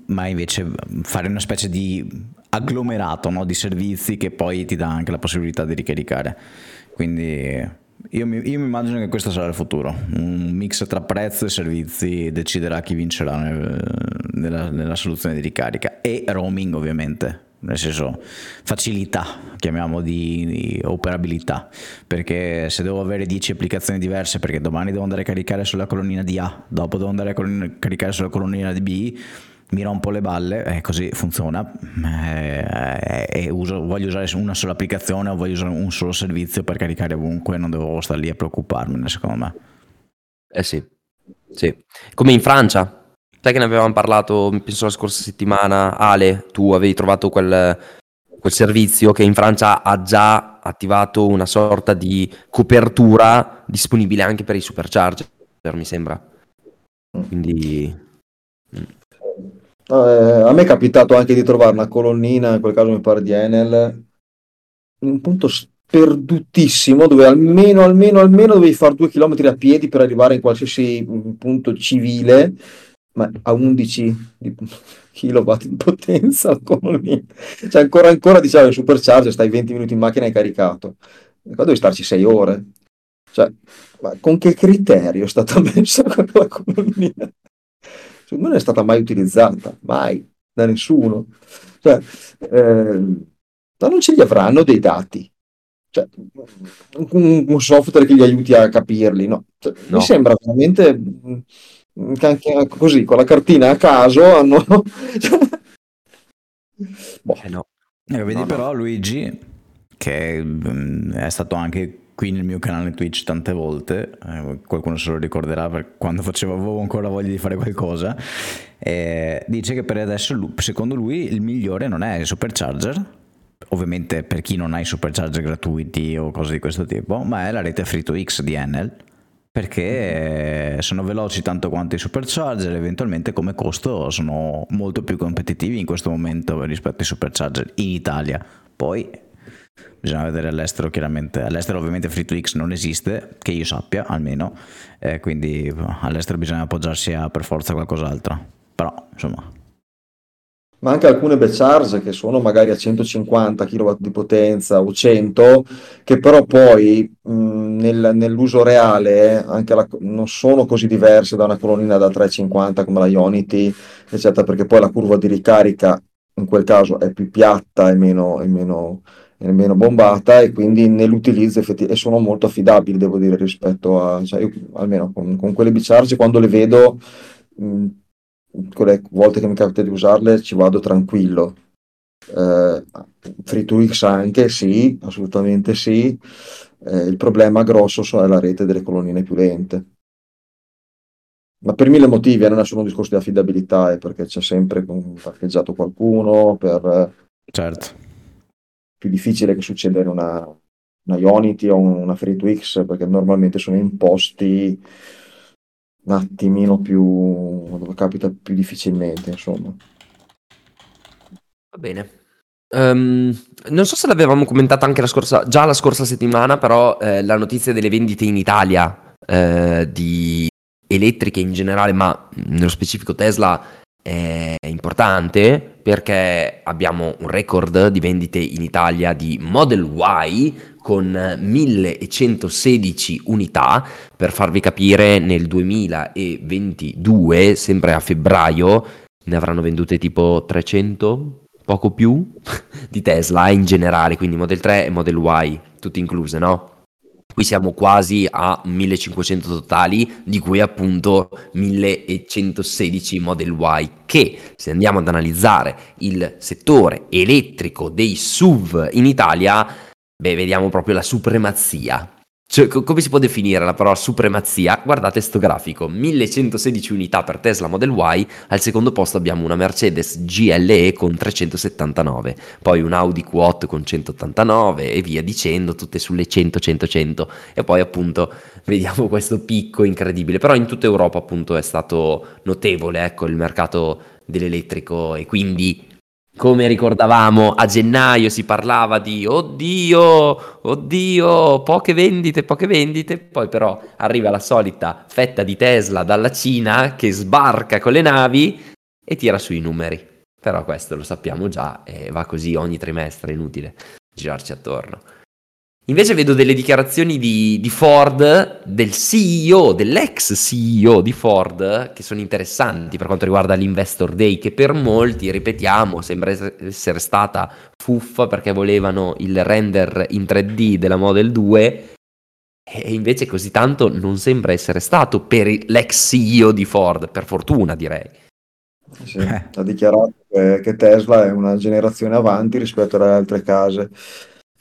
ma invece fare una specie di agglomerato no, di servizi che poi ti dà anche la possibilità di ricaricare. Quindi io mi, io mi, immagino che questo sarà il futuro, un mix tra prezzo e servizi deciderà chi vincerà nel, nella, nella, soluzione di ricarica. E roaming ovviamente, nel senso facilità, chiamiamo di, di, operabilità, perché se devo avere 10 applicazioni diverse perché domani devo andare a caricare sulla colonnina di A, dopo devo andare a caricare sulla colonnina di B, mi rompo le balle e così funziona eh, e uso, voglio usare una sola applicazione o voglio usare un solo servizio per caricare ovunque non devo stare lì a preoccuparmene secondo me eh sì, sì. come in Francia sai che ne avevamo parlato penso la scorsa settimana Ale tu avevi trovato quel, quel servizio che in Francia ha già attivato una sorta di copertura disponibile anche per i supercharger mi sembra quindi. Eh, a me è capitato anche di trovare una colonnina, in quel caso mi pare di Enel, in un punto sperdutissimo dove almeno, almeno, almeno dovevi fare due chilometri a piedi per arrivare in qualsiasi mm, punto civile, ma a 11 kW di potenza colonnina. Cioè ancora, ancora diciamo il supercharger, stai 20 minuti in macchina e caricato. E qua devi starci 6 ore. Cioè, ma con che criterio è stata messa quella colonnina? Non è stata mai utilizzata, mai, da nessuno. Cioè, eh, ma non ce li avranno dei dati. Cioè, un, un, software che gli aiuti a capirli, no? Cioè, no. Mi sembra veramente mm, che anche così, con la cartina a caso hanno... boh. eh no. Eh, vedi no, però no. Luigi, che mm, è stato anche qui nel mio canale Twitch tante volte, eh, qualcuno se lo ricorderà per quando facevo, avevo ancora voglia di fare qualcosa, eh, dice che per adesso secondo lui il migliore non è il supercharger, ovviamente per chi non ha i supercharger gratuiti o cose di questo tipo, ma è la rete Free2X di Enel perché sono veloci tanto quanto i supercharger eventualmente come costo sono molto più competitivi in questo momento rispetto ai supercharger in Italia. Poi bisogna vedere all'estero chiaramente. All'estero ovviamente Free2X non esiste che io sappia almeno. Eh, quindi all'estero bisogna appoggiarsi a per forza qualcos'altro. Però insomma. Ma anche alcune batch charge che sono magari a 150 kW di potenza o 100 che però poi mh, nel, nell'uso reale la, non sono così diverse da una colonnina da 350 come la Ionity eccetera perché poi la curva di ricarica in quel caso è più piatta e meno, e meno meno bombata e quindi nell'utilizzo effettivamente sono molto affidabili devo dire rispetto a cioè io, almeno con, con quelle bicharge quando le vedo mh, quelle volte che mi capita di usarle ci vado tranquillo. Eh, free to X anche sì assolutamente sì. Eh, il problema grosso è la rete delle colonnine più lente. Ma per mille motivi eh, non è solo un discorso di affidabilità è perché c'è sempre parcheggiato qualcuno per certo più difficile che succeda in una, una Ionity o una FreeTwix perché normalmente sono imposti un attimino più dove capita più difficilmente, insomma. Va bene. Um, non so se l'avevamo commentata anche la scorsa, già la scorsa settimana, però eh, la notizia delle vendite in Italia eh, di elettriche in generale, ma nello specifico Tesla è importante perché abbiamo un record di vendite in Italia di Model Y con 1116 unità. Per farvi capire, nel 2022, sempre a febbraio, ne avranno vendute tipo 300, poco più, di Tesla in generale, quindi Model 3 e Model Y, tutte incluse, no? Qui siamo quasi a 1500 totali, di cui appunto 1116 Model Y, che se andiamo ad analizzare il settore elettrico dei SUV in Italia, beh, vediamo proprio la supremazia cioè, co- come si può definire la parola supremazia? Guardate sto grafico, 1116 unità per Tesla Model Y, al secondo posto abbiamo una Mercedes GLE con 379, poi un Audi Q8 con 189 e via dicendo, tutte sulle 100, 100, 100 e poi appunto vediamo questo picco incredibile, però in tutta Europa appunto è stato notevole ecco il mercato dell'elettrico e quindi come ricordavamo a gennaio si parlava di oddio, oddio, poche vendite, poche vendite, poi però arriva la solita fetta di Tesla dalla Cina che sbarca con le navi e tira sui numeri. Però questo lo sappiamo già e va così ogni trimestre, inutile girarci attorno. Invece vedo delle dichiarazioni di, di, Ford, del CEO, dell'ex CEO di Ford, che sono interessanti per quanto riguarda l'Investor Day, che per molti, ripetiamo, sembra essere stata fuffa perché volevano il render in 3D della Model 2, e invece così tanto non sembra essere stato per l'ex CEO di Ford, per fortuna direi. Sì, ha dichiarato che, che Tesla è una generazione avanti rispetto alle altre case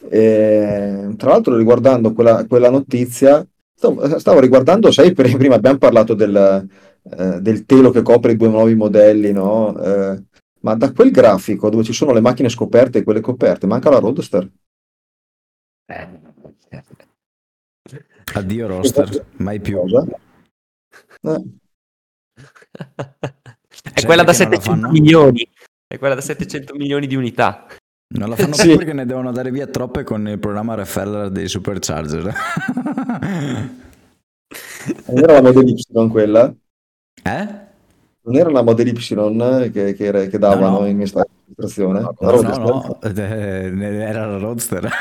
e, tra l'altro, riguardando quella, quella notizia, stavo, stavo, riguardando, sai, prima abbiamo parlato del, eh, del, telo che copre i due nuovi modelli, no? Eh, ma da quel grafico dove ci sono le macchine scoperte e quelle coperte, manca la Roadster. Addio Roadster, mai più. Eh. È quella da 700 milioni. È quella da 700 milioni di unità. Non la fanno sì. più perché ne devono dare via troppe con il programma referral dei supercharger. non era la Model Y quella? Eh? Non era la Model Y che, che, che davano no, no. in questa illustrazione? No, no, no, no, era la Roadster. la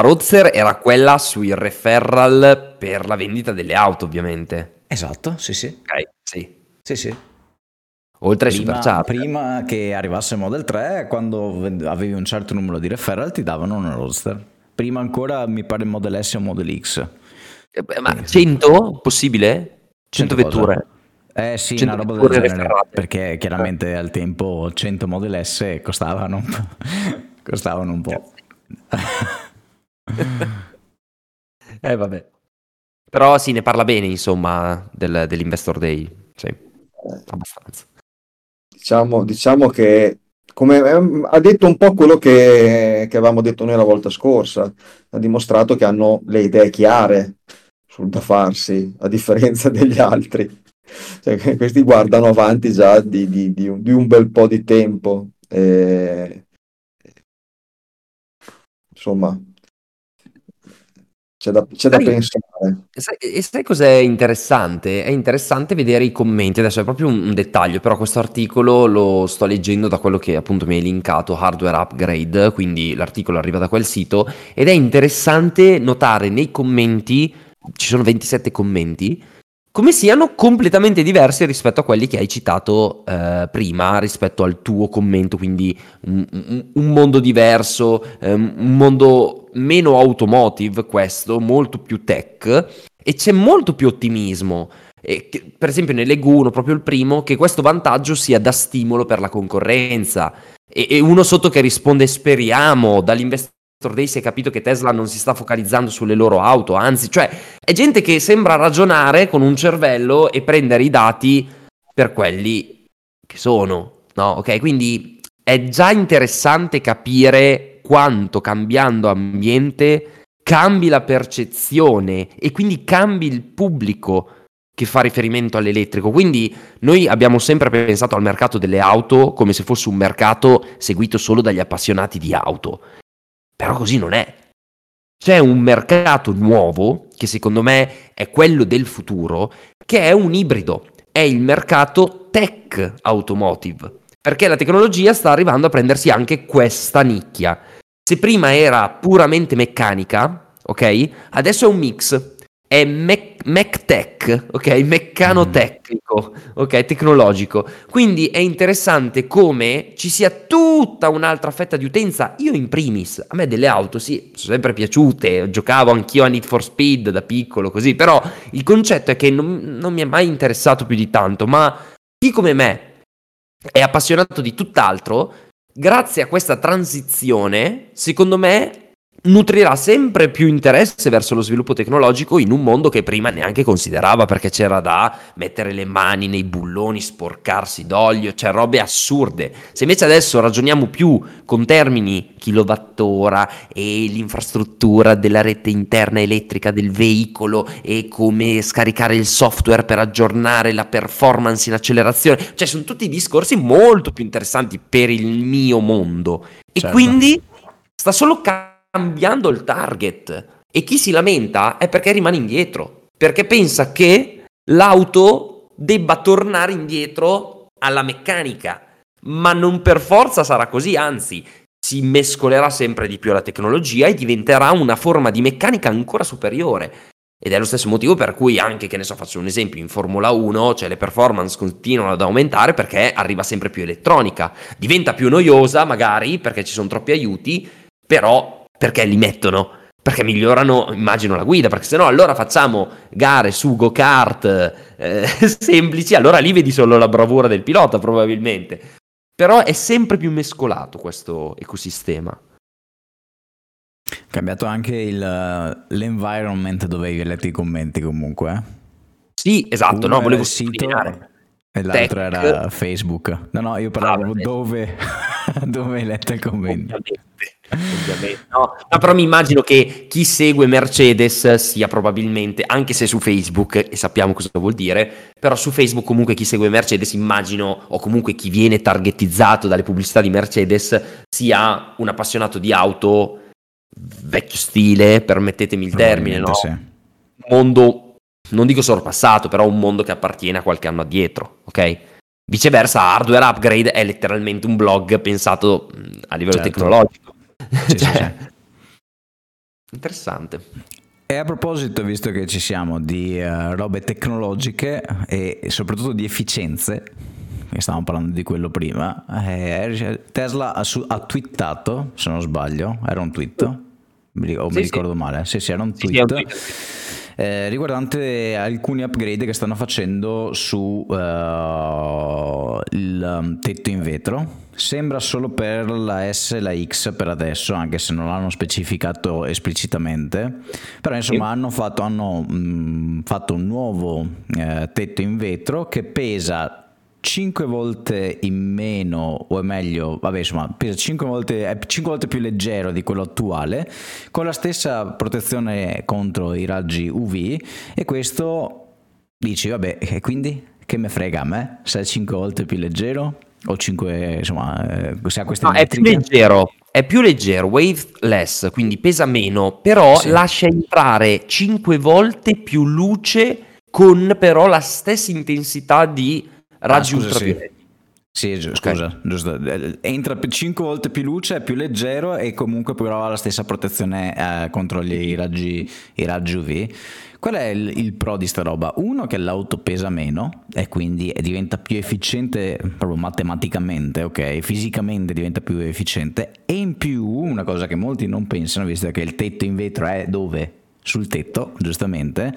Roadster era quella sui referral per la vendita delle auto, ovviamente. Esatto, sì, sì. Ok, sì. Sì, sì. Oltre prima, ai supercharger. Prima che arrivasse il Model 3, quando avevi un certo numero di referral ti davano una Roadster. Prima ancora mi pare Model S o Model X. Eh beh, ma 100? Possibile? 100, 100 vetture? Eh sì, una roba del genere, referrate. perché chiaramente al tempo 100 Model S costavano, costavano un po'. eh vabbè. Però sì, ne parla bene insomma del, dell'Investor Day, sì, abbastanza diciamo, diciamo che come ehm, ha detto un po' quello che, che, avevamo detto noi la volta scorsa, ha dimostrato che hanno le idee chiare sul da farsi, a differenza degli altri. Cioè, questi guardano avanti già di, di, di, un, di un, bel po' di tempo. E, insomma, c'è da, c'è da pensare. E sai, cos'è interessante? È interessante vedere i commenti, adesso è proprio un, un dettaglio, però questo articolo lo sto leggendo da quello che appunto mi hai linkato, Hardware Upgrade, quindi l'articolo arriva da quel sito, ed è interessante notare nei commenti, ci sono 27 commenti, come siano completamente diversi rispetto a quelli che hai citato eh, prima, rispetto al tuo commento, quindi un, un, mondo diverso, um, un mondo meno automotive questo, molto più tech, e c'è molto più ottimismo. E, per esempio ne leggo uno, proprio il primo, che questo vantaggio sia da stimolo per la concorrenza. E, e uno sotto che risponde speriamo, dall'investimento Day si è capito che Tesla non si sta focalizzando sulle loro auto, anzi, cioè è gente che sembra ragionare con un cervello e prendere i dati per quelli che sono, no? Ok, quindi è già interessante capire quanto cambiando ambiente cambi la percezione e quindi cambi il pubblico che fa riferimento all'elettrico. Quindi noi abbiamo sempre pensato al mercato delle auto come se fosse un mercato seguito solo dagli appassionati di auto. Però così non è. C'è un mercato nuovo, che secondo me è quello del futuro, che è un ibrido. È il mercato tech automotive. Perché la tecnologia sta arrivando a prendersi anche questa nicchia. Se prima era puramente meccanica, ok? Adesso è un mix è Mac, MacTech, ok? Meccano tecnico, ok? Tecnologico. Quindi è interessante come ci sia tutta un'altra fetta di utenza. Io in primis, a me delle auto sì, sono sempre piaciute, giocavo anch'io a Need for Speed da piccolo, così, però il concetto è che non, non mi è mai interessato più di tanto, ma chi come me è appassionato di tutt'altro, grazie a questa transizione, secondo me nutrirà sempre più interesse verso lo sviluppo tecnologico in un mondo che prima neanche considerava perché c'era da mettere le mani nei bulloni, sporcarsi d'olio, cioè robe assurde. Se invece adesso ragioniamo più con termini kilowattora e l'infrastruttura della rete interna elettrica del veicolo e come scaricare il software per aggiornare la performance in accelerazione, cioè sono tutti discorsi molto più interessanti per il mio mondo. E certo. quindi sta solo cambiando cambiando il target. E chi si lamenta è perché rimane indietro, perché pensa che l'auto debba tornare indietro alla meccanica. Ma non per forza sarà così, anzi, si mescolerà sempre di più alla tecnologia e diventerà una forma di meccanica ancora superiore. Ed è lo stesso motivo per cui anche, che ne so, faccio un esempio, in Formula 1, cioè le performance continuano ad aumentare perché arriva sempre più elettronica. Diventa più noiosa magari perché ci sono troppi aiuti, però perché li mettono? Perché migliorano, immagino, la guida, perché se no allora facciamo gare su go-kart eh, semplici, allora lì vedi solo la bravura del pilota probabilmente. Però è sempre più mescolato questo ecosistema. Cambiato anche il, l'environment dove hai letto i commenti comunque. Eh? Sì, esatto, Uno no, volevo sito e l'altro Tech. era Facebook. No, no, io parlavo ah, dove, dove hai letto il commento. Ovviamente ovviamente. No, no, però mi immagino che chi segue Mercedes sia probabilmente, anche se su Facebook, e sappiamo cosa vuol dire, però su Facebook comunque chi segue Mercedes, immagino, o comunque chi viene targetizzato dalle pubblicità di Mercedes, sia un appassionato di auto vecchio stile, permettetemi il termine, no? Sì. Mondo, non dico sorpassato, però un mondo che appartiene a qualche anno addietro, ok? Viceversa, Hardware Upgrade è letteralmente un blog pensato a livello certo. tecnologico. Sì, cioè, sì, Interessante. E a proposito, visto che ci siamo di uh, robe tecnologiche e soprattutto di efficienze, stavamo parlando di quello prima, eh, Tesla ha, su- ha, twittato, se non sbaglio, era un tweet, o sì, mi ricordo male, sì sì era un tweet. Eh, riguardante alcuni upgrade che stanno facendo su uh, il um, tetto in vetro Sembra solo per la S e la X per adesso, anche se non l'hanno specificato esplicitamente. Però insomma hanno, fatto, hanno mh, fatto, un nuovo eh, tetto in vetro che pesa 5 volte in meno, o è meglio, vabbè insomma, pesa 5 volte, è 5 volte più leggero di quello attuale, con la stessa protezione contro i raggi UV e questo dici, vabbè, e quindi che me frega a me se è 5 volte più leggero? o 5, insomma, eh, se ha queste no, è più leggero, è più leggero, waveless, quindi pesa meno, però sì. lascia entrare 5 volte più luce con però la stessa intensità di raggi ah, ultravioletti. Sì. Sì, scusa, giusto. Entra 5 volte più luce, è più leggero e comunque però ha la stessa protezione eh, contro i raggi, i raggi UV. Qual è il, il, pro di sta roba? Uno che l'auto pesa meno e quindi diventa più efficiente proprio matematicamente, ok? Fisicamente diventa più efficiente e in più una cosa che molti non pensano, visto che il tetto in vetro è dove? Sul tetto, giustamente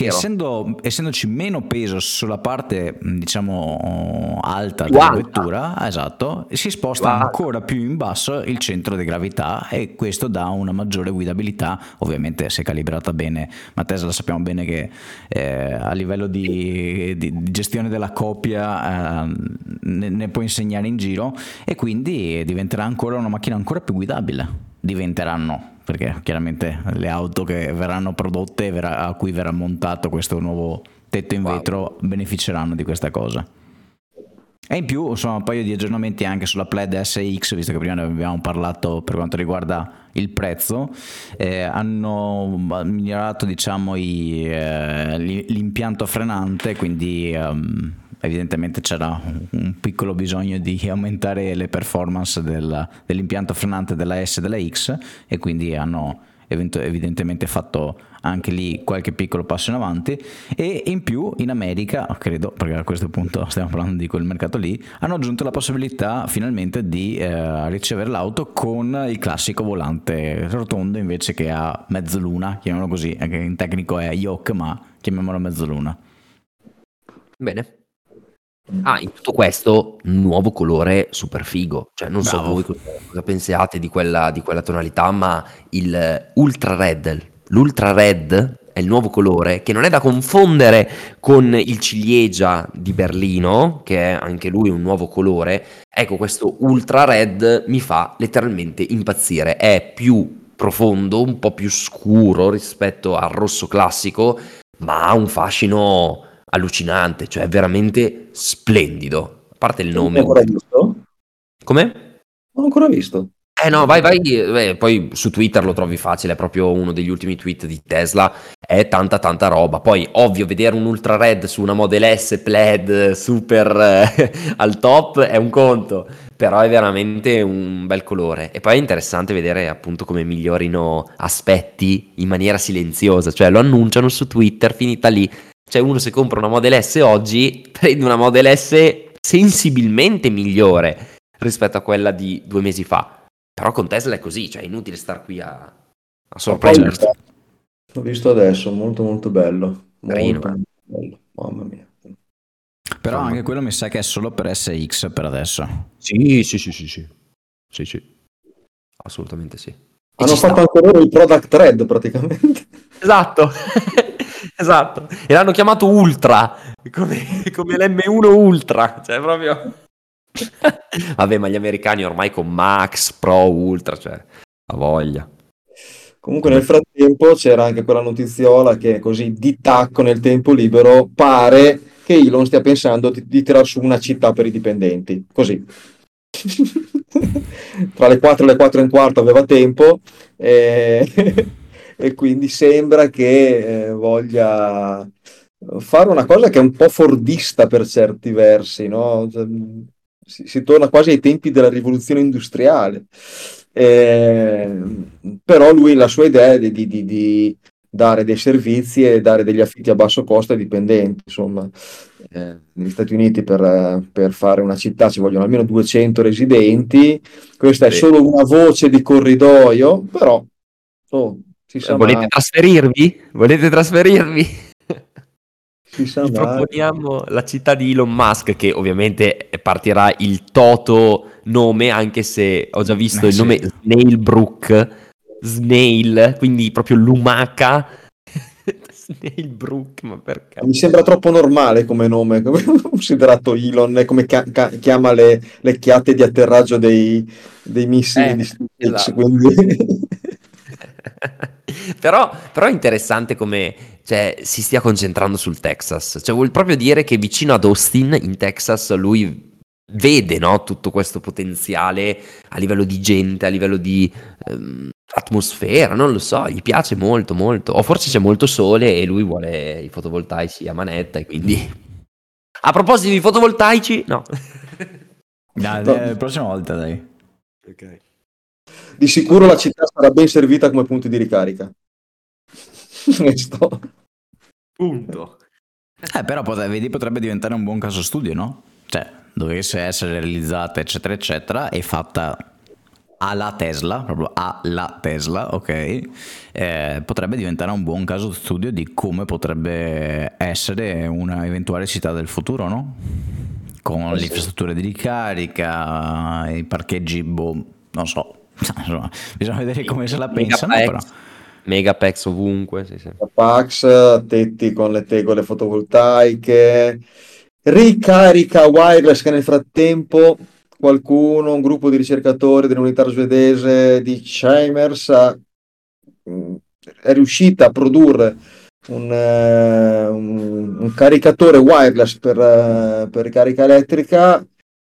che essendo, essendoci meno peso sulla parte diciamo alta della vettura, esatto, si sposta alta. ancora più in basso il centro di gravità e questo dà una maggiore guidabilità, ovviamente se calibrata bene, ma Tesla sappiamo bene che eh, a livello di, di- di gestione della coppia eh, ne, ne può insegnare in giro e quindi diventerà ancora una macchina ancora più guidabile. Diventeranno, perché chiaramente le auto che verranno prodotte verrà- a cui verrà montato questo nuovo tetto in Wow. vetro beneficeranno di questa cosa. E in più, insomma, un paio di aggiornamenti anche sulla Plaid SX, visto che prima ne abbiamo parlato per quanto riguarda il prezzo. Eh, hanno migliorato, diciamo, i, eh, li- l'impianto frenante, quindi ehm, evidentemente c'era un- piccolo bisogno di aumentare le performance del- dell'impianto frenante della S e della X e quindi hanno evidentemente fatto anche lì qualche piccolo passo in avanti e in più in America credo perché a questo punto stiamo parlando di quel mercato lì hanno aggiunto la possibilità finalmente di eh, ricevere l'auto con il classico volante rotondo invece che a mezzoluna chiamiamolo così che in tecnico è yoke ma chiamiamolo mezzoluna Bene. Ah, in tutto questo, nuovo colore super figo. Cioè, non so Bravo. voi cosa, cosa pensiate di quella, di quella tonalità, ma il Ultra Red, l'Ultra Red è il nuovo colore che non è da confondere con il ciliegia di Berlino, che è anche lui un nuovo colore. Ecco, questo Ultra Red mi fa letteralmente impazzire. È più profondo, un po' più scuro rispetto al rosso classico, ma ha un fascino allucinante, cioè veramente splendido. A parte il Non nome. l'ho ancora visto? Come? Non l'ho ancora visto. Eh no, vai, vai, beh, poi su Twitter lo trovi facile, è proprio uno degli ultimi tweet di Tesla, è tanta tanta roba. Poi, ovvio, vedere un Ultra Red su una Model S Plaid super eh, al top è un conto, però è veramente un bel colore. E poi è interessante vedere appunto come migliorino aspetti in maniera silenziosa, cioè lo annunciano su Twitter, finita lì. Cioè uno se compra una Model S oggi, prende una Model S sensibilmente migliore rispetto a quella di due mesi fa. Però con Tesla è così, cioè è inutile star qui a, a sorprendersi. L'ho visto adesso, molto molto bello. Carino, Molto, bello. Mamma mia. però Insomma. anche quello mi sa che è solo per SX per adesso Sì, sì, sì, sì, sì. Sì, sì. Assolutamente sì. E Hanno ci sta. fatto anche loro il product thread praticamente. Esatto. esatto. E l'hanno chiamato Ultra, come, come l'M1 Ultra, cioè proprio... Vabbè, ma gli americani ormai con Max, Pro, Ultra, cioè, a voglia. Comunque nel frattempo c'era anche quella notiziola che così di tacco nel tempo libero pare che Elon stia pensando di, di tirar su una città per i dipendenti. Così. Tra le 4 e le 4 e un quarto aveva tempo e, e quindi sembra che eh, voglia fare una cosa che è un po' fordista per certi versi, no? Cioè, si, si torna quasi ai tempi della rivoluzione industriale. Eh, però lui la sua idea è di, di- di- dare dei servizi e dare degli affitti a basso costo ai dipendenti. Insomma, Eh, negli Stati Uniti per, eh, per fare una città ci vogliono almeno 200 residenti. Questa è solo una voce di corridoio, però oh, si sa Volete mai, trasferirvi? Volete trasferirvi? si sa Vi mai. proponiamo la città di Elon Musk, che ovviamente partirà il Toto nome, anche se ho già visto Eh, il sì. nome Snailbrook, Snail, quindi proprio lumaca. Snailbrook, ma perché? Mi sembra troppo normale come nome, come considerato Elon, è come ca- ca- chiama le, le chiatte di atterraggio dei, dei missili Eh, di SpaceX, esatto. quindi però, però è interessante come cioè, si stia concentrando sul Texas. Cioè, vuol proprio dire che vicino ad Austin, in Texas, lui vede no, tutto questo potenziale a livello di gente, a livello di ehm, atmosfera, non lo so, gli piace molto, molto. O forse c'è molto sole e lui vuole i fotovoltaici a manetta e quindi... A proposito di fotovoltaici, no. dai, la prossima volta dai di sicuro la città sarà ben servita come punto di ricarica. Questo. Punto. Eh, però pot- vedi, potrebbe diventare un buon caso studio, no? Cioè, dovesse essere realizzata, eccetera, eccetera, e fatta alla Tesla, proprio alla Tesla, ok, eh, potrebbe diventare un buon caso di studio di come potrebbe essere una eventuale città del futuro, no? Con eh le infrastrutture di ricarica, i parcheggi, boh, non so, insomma, bisogna vedere come se la pensano, Megapex, però. Megapex ovunque, sì, sì. Pax, tetti con le tegole fotovoltaiche, ricarica wireless che nel frattempo qualcuno, un gruppo di ricercatori dell'unità svedese di Chimers ha- mh, è riuscita a produrre un, eh, un- un caricatore wireless per, eh, per ricarica elettrica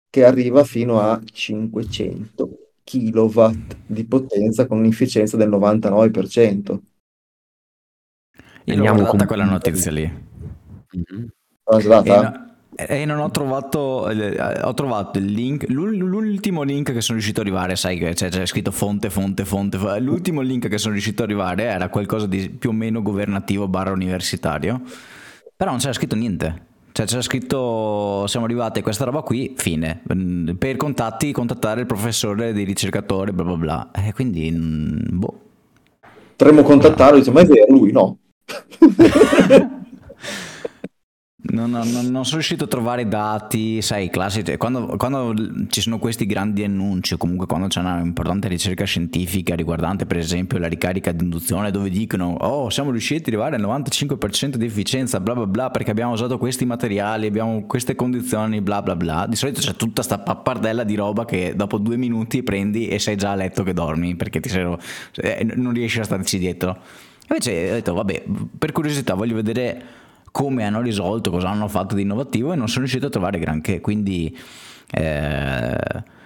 che arriva fino a 500 kW di potenza con un'efficienza del 99%. Io l'ho Andiamo guardata con- quella notizia lì. Mhm. Traslata? E, no- e non ho trovato, eh, ho trovato il link, l'ul- l'ultimo link che sono riuscito ad arrivare, sai che c'è, c'è scritto fonte, fonte, fonte, fo- l'ultimo link che sono riuscito ad arrivare era qualcosa di più o meno governativo barra universitario, però non c'era scritto niente. Cioè c'era scritto siamo arrivati a questa roba qui, fine. Mm, Per contatti contattare il professore di ricercatore, bla bla bla. E quindi, mm, boh. Potremmo contattarlo e dice, ma è vero, lui no. Non, non- non- sono riuscito a trovare dati, sai, classici. Quando, quando ci sono questi grandi annunci, o comunque quando c'è una importante ricerca scientifica riguardante, per esempio, la ricarica di induzione, dove dicono: Oh, siamo riusciti ad arrivare al 95% di efficienza, bla bla bla, perché abbiamo usato questi materiali, abbiamo queste condizioni, bla bla bla. Di solito c'è tutta sta pappardella di roba che dopo due minuti prendi e sei già a letto che dormi perché ti sei, eh, non riesci a starci dietro. Invece ho detto, vabbè, per curiosità voglio vedere come hanno risolto, cosa hanno fatto di innovativo e non sono riuscito a trovare granché, quindi eh,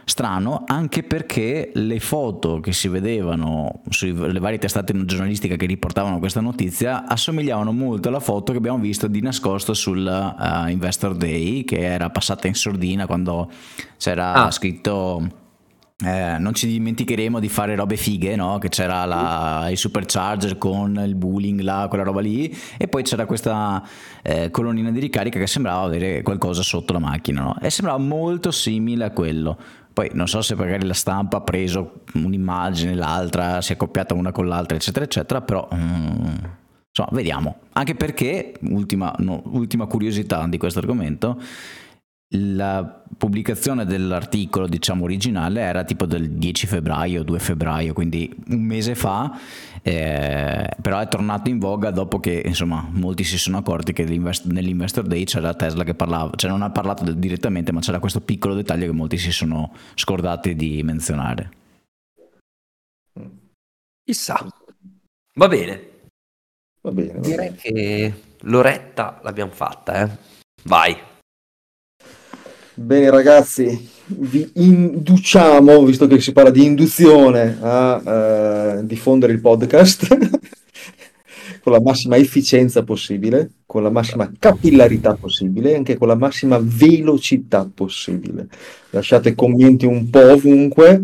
strano anche perché le foto che si vedevano sulle varie testate giornalistiche che riportavano questa notizia assomigliavano molto alla foto che abbiamo visto di nascosto sul eh, Investor Day che era passata in sordina quando c'era Ah. scritto eh, non ci dimenticheremo di fare robe fighe, no? Che c'era la- il supercharger con il booling là, quella roba lì, e poi c'era questa eh, colonnina di ricarica che sembrava avere qualcosa sotto la macchina, no? E sembrava molto simile a quello. Poi non so se magari la stampa ha preso un'immagine, l'altra, si è accoppiata una con l'altra, eccetera, eccetera, però mm, insomma, vediamo. Anche perché, ultima, no, ultima curiosità di questo argomento, la pubblicazione dell'articolo, diciamo, originale era tipo del 10 febbraio, 2 febbraio, quindi un mese fa, eh, però è tornato in voga dopo che, insomma, molti si sono accorti che l'invest- nell'Investor Day c'era Tesla che parlava, cioè non ha parlato direttamente, ma c'era questo piccolo dettaglio che molti si sono scordati di menzionare. Chissà. Va bene. Va bene, va Direi bene. che l'oretta l'abbiamo fatta, eh. Vai. Bene ragazzi, vi induciamo, visto che si parla di induzione, a eh, diffondere il podcast con la massima efficienza possibile, con la massima capillarità possibile e anche con la massima velocità possibile. Lasciate commenti un po' ovunque,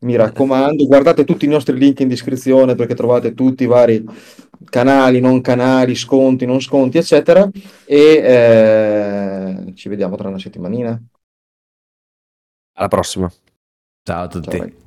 mi raccomando, guardate tutti i nostri link in descrizione perché trovate tutti i vari canali, non canali, sconti, non sconti, eccetera. E eh, ci vediamo tra una settimanina. Alla prossima. Ciao a tutti. Ciao.